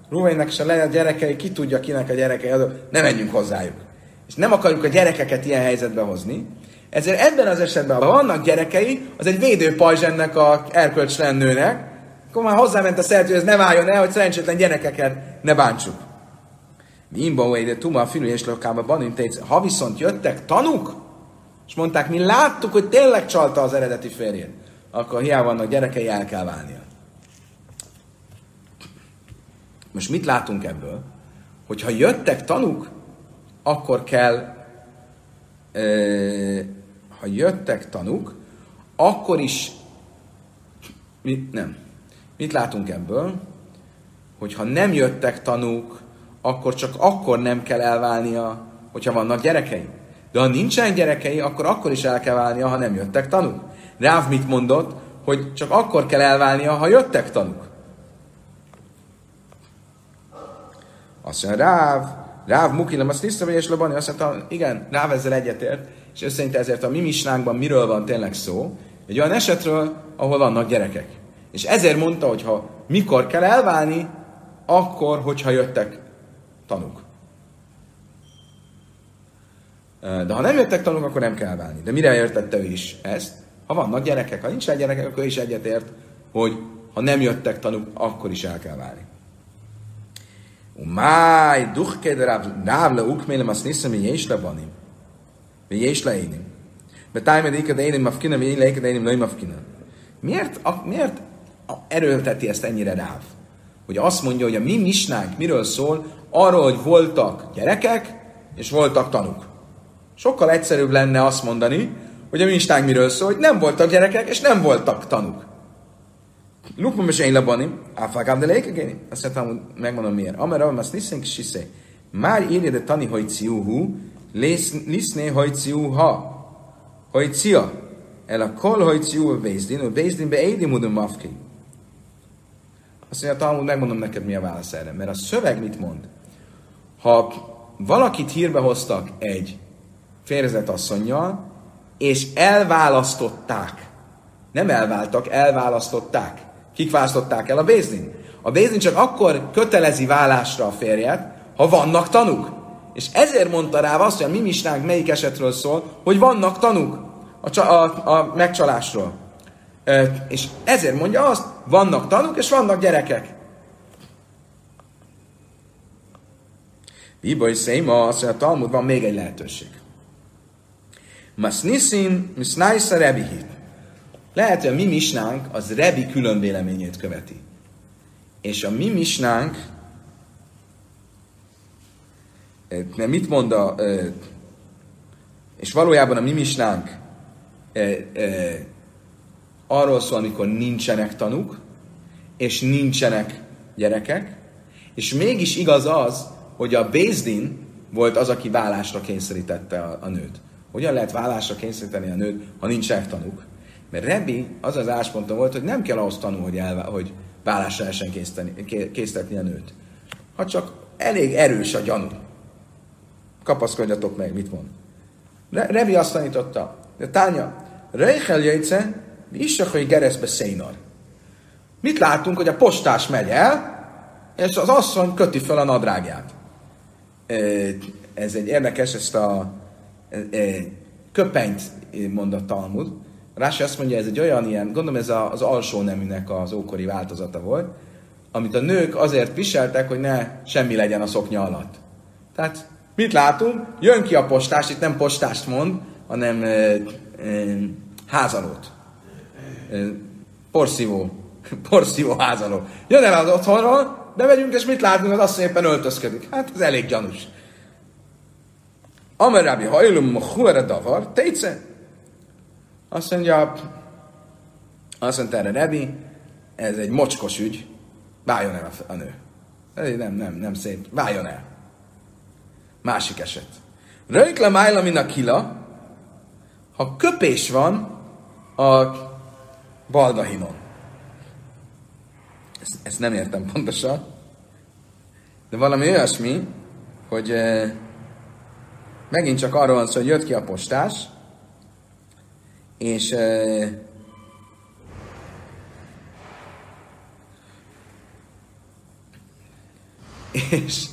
a Ruvénnek se lehet gyerekei, ki tudja kinek a gyerekei, nem menjünk hozzájuk. És nem akarjuk a gyerekeket ilyen helyzetbe hozni. Ezért ebben az esetben, ha vannak gyerekei, az egy védőpajzs ennek a erkölcslen nőnek, akkor már hozzáment a szerető, hogy ez ne váljon el, hogy szerencsétlen gyerekeket ne bántsuk. Imba de tuma filu és lokába banin Ha viszont jöttek tanuk, és mondták, mi láttuk, hogy tényleg csalta az eredeti férjét, akkor hiába vannak gyerekei, el kell válnia. Most mit látunk ebből? Hogyha jöttek tanuk, akkor kell, e, ha jöttek tanuk, akkor is, mit, nem, mit látunk ebből? Hogyha nem jöttek tanúk, akkor csak akkor nem kell elválnia, hogyha vannak gyerekei. De ha nincsen gyerekei, akkor akkor is el kell válnia, ha nem jöttek tanúk. Ráv mit mondott? Hogy csak akkor kell elválnia, ha jöttek tanúk. Azt mondja, Ráv, Ráv Mukilam, azt tiszta, és Labani, azt mondta, igen, Ráv ezzel egyetért, és ő szerint ezért a mi misnánkban miről van tényleg szó? Egy olyan esetről, ahol vannak gyerekek. És ezért mondta, hogy ha mikor kell elválni, akkor, hogyha jöttek tanúk. De ha nem jöttek tanúk, akkor nem kell válni. De mire értette ő is ezt? Ha vannak gyerekek, ha nincs gyerekek, akkor ő is egyetért, hogy ha nem jöttek tanúk, akkor is el kell válni. Azt niszem, hogy és le vanim. Vagy és le énim. Betájmed éked énim mafkinem, én leéked énim női mafkinem. Miért, miért erőlteti ezt ennyire ráv? Hogy azt mondja, hogy a mi misnánk miről szól, arról, hogy voltak gyerekek, és voltak tanuk. Sokkal egyszerűbb lenne azt mondani, hogy a mi misnánk miről szól, hogy nem voltak gyerekek, és nem voltak tanuk. Lukma is én labanim, áfákám de lékegéni. Azt mondtam, megmondom miért. Amara, azt niszünk siszé. Már írja de tani, hogy ciúhu, liszné, hogy ciúha, hogy cia. El a kol, hogy ciú a vézdin, a vézdin be édi mudum mafki. Azt mondja, Talmud, megmondom neked, mi a válasz erre. Mert a szöveg mit mond? Ha valakit hírbe hoztak egy férjezett asszonynal, és elválasztották, nem elváltak, elválasztották. Kik választották el? A Bézdin. A Bézdin csak akkor kötelezi vállásra a férjet, ha vannak tanúk. És ezért mondta rá azt, hogy a mi misnánk melyik esetről szól, hogy vannak tanúk a, a, a megcsalásról. E, és ezért mondja azt, vannak tanúk és vannak gyerekek. Bibai Széma, azt mondja, a Talmud van még egy lehetőség. Masnisin, misnaisa rebihit. Lehet, hogy a mi misnánk az Rebi külön véleményét követi. És a mi misnánk, mert mit mond a, és valójában a mi misnánk arról szól, amikor nincsenek tanúk, és nincsenek gyerekek, és mégis igaz az, hogy a Bézdin volt az, aki vállásra kényszerítette a, a nőt. Hogyan lehet vállásra kényszeríteni a nőt, ha nincsenek tanúk? Mert Rebbi az az ásponta volt, hogy nem kell ahhoz tanul, hogy, elvá, hogy vállásra lehessen készíteni a nőt. Ha csak elég erős a gyanú. Kapaszkodjatok meg, mit mond. Rebi azt tanította, de Tánya, Reichel jöjjtse, hogy gereszbe szénar. Mit látunk, hogy a postás megy el, és az asszony köti fel a nadrágját. Ez egy érdekes, ezt a köpenyt mondott Talmud. Rási azt mondja, ez egy olyan ilyen, gondolom ez az alsó neműnek az ókori változata volt, amit a nők azért viseltek, hogy ne semmi legyen a szoknya alatt. Tehát mit látunk? Jön ki a postás, itt nem postást mond, hanem e, e, házalót. E, porszívó. Porszívó házaló. Jön el az otthonról, bemegyünk, és mit látunk, az azt éppen öltözködik. Hát ez elég gyanús. Amerábi hajlum, huere davar, tejce. Azt mondja, azt mondta erre Rebi, ez egy mocskos ügy, váljon el a, nő. Ez nem, nem, nem szép, váljon el. Másik eset. Röjkle májla, mint a kila, ha köpés van a baldahinon. Ezt, ezt nem értem pontosan, de valami olyasmi, hogy eh, megint csak arról van szó, hogy jött ki a postás, és és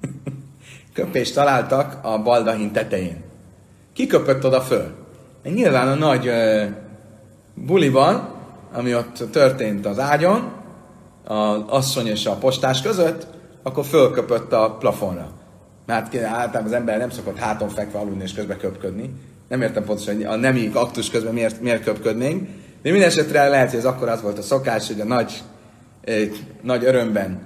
köpést találtak a baldahin tetején. Ki köpött oda föl? Nyilván a nagy buliban, ami ott történt az ágyon, az asszony és a postás között, akkor fölköpött a plafonra. Mert általában az ember nem szokott háton fekve aludni és közben köpködni. Nem értem pontosan, hogy a nemi aktus közben miért, miért köpködnénk. De minden esetre lehet, hogy ez akkor az volt a szokás, hogy a nagy, eh, nagy örömben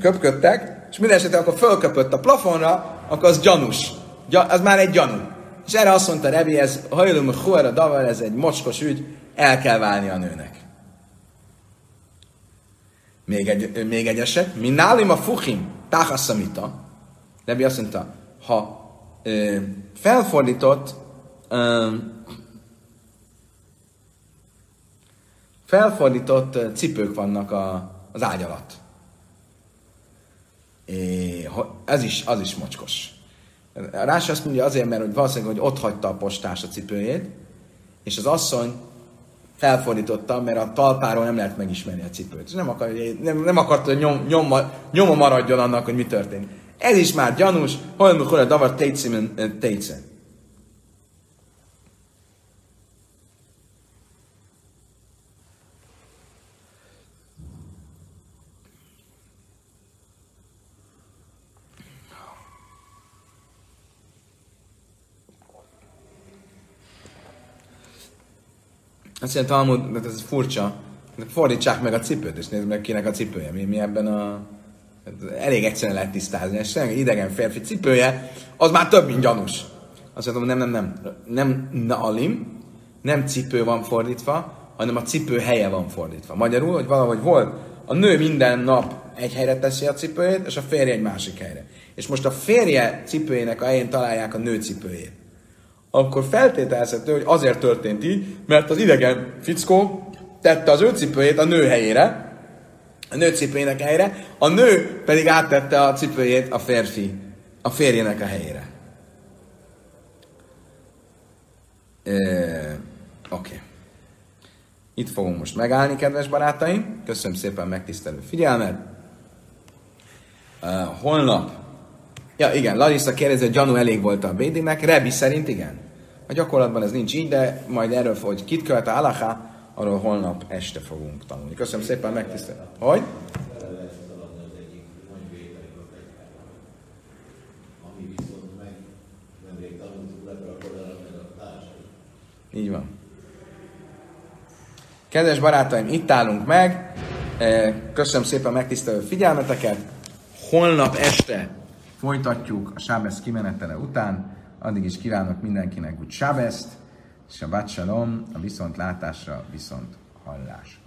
köpködtek, és minden esetre akkor fölköpött a plafonra, akkor az gyanús. Gya, az már egy gyanú. És erre azt mondta Revi, ez hajlum a davar, ez egy mocskos ügy, el kell válni a nőnek. Még egy, még egy eset. Mi nálim a fuchim, táhaszamita. Rebi azt mondta, ha ö, felfordított felfordított cipők vannak a, az ágy alatt. É, ez is, az is mocskos. Rás azt mondja azért, mert hogy valószínűleg, hogy ott hagyta a postás a cipőjét, és az asszony felfordította, mert a talpáról nem lehet megismerni a cipőt. Nem, akar, nem, nem akarta, hogy nyom, nyoma, nyoma maradjon annak, hogy mi történt. Ez is már gyanús, hogy mikor a davar tétszen. Azt mondja, Talmud, de ez furcsa, fordítsák meg a cipőt, és nézd meg kinek a cipője. Mi, mi ebben a... Elég egyszerűen lehet tisztázni. És idegen férfi cipője, az már több, mint gyanús. Azt mondom, nem, nem, nem. Nem naalim, nem cipő van fordítva, hanem a cipő helye van fordítva. Magyarul, hogy valahogy volt, a nő minden nap egy helyre teszi a cipőjét, és a férje egy másik helyre. És most a férje cipőjének a helyén találják a nő cipőjét akkor feltételezhető, hogy azért történt így, mert az idegen fickó tette az ő cipőjét a nő helyére, a nő cipőjének helyére, a nő pedig áttette a cipőjét a férfi, a férjének a helyére. Oké. Okay. Itt fogunk most megállni, kedves barátaim. Köszönöm szépen megtisztelő figyelmet. Uh, holnap Ja, igen, Larissa kérdezi, hogy gyanú elég volt a Bédinek. Rebi szerint igen. A gyakorlatban ez nincs így, de majd erről, hogy kit követ a halaká, arról holnap este fogunk tanulni. Köszönöm szépen, megtisztel. Hogy? Így van. Kedves barátaim, itt állunk meg. Eh, köszönöm szépen megtisztelő figyelmeteket. Holnap este Folytatjuk a Sábesz kimenetele után. Addig is kívánok mindenkinek úgy Sábeszt, a Shalom, a viszontlátásra, viszont hallásra.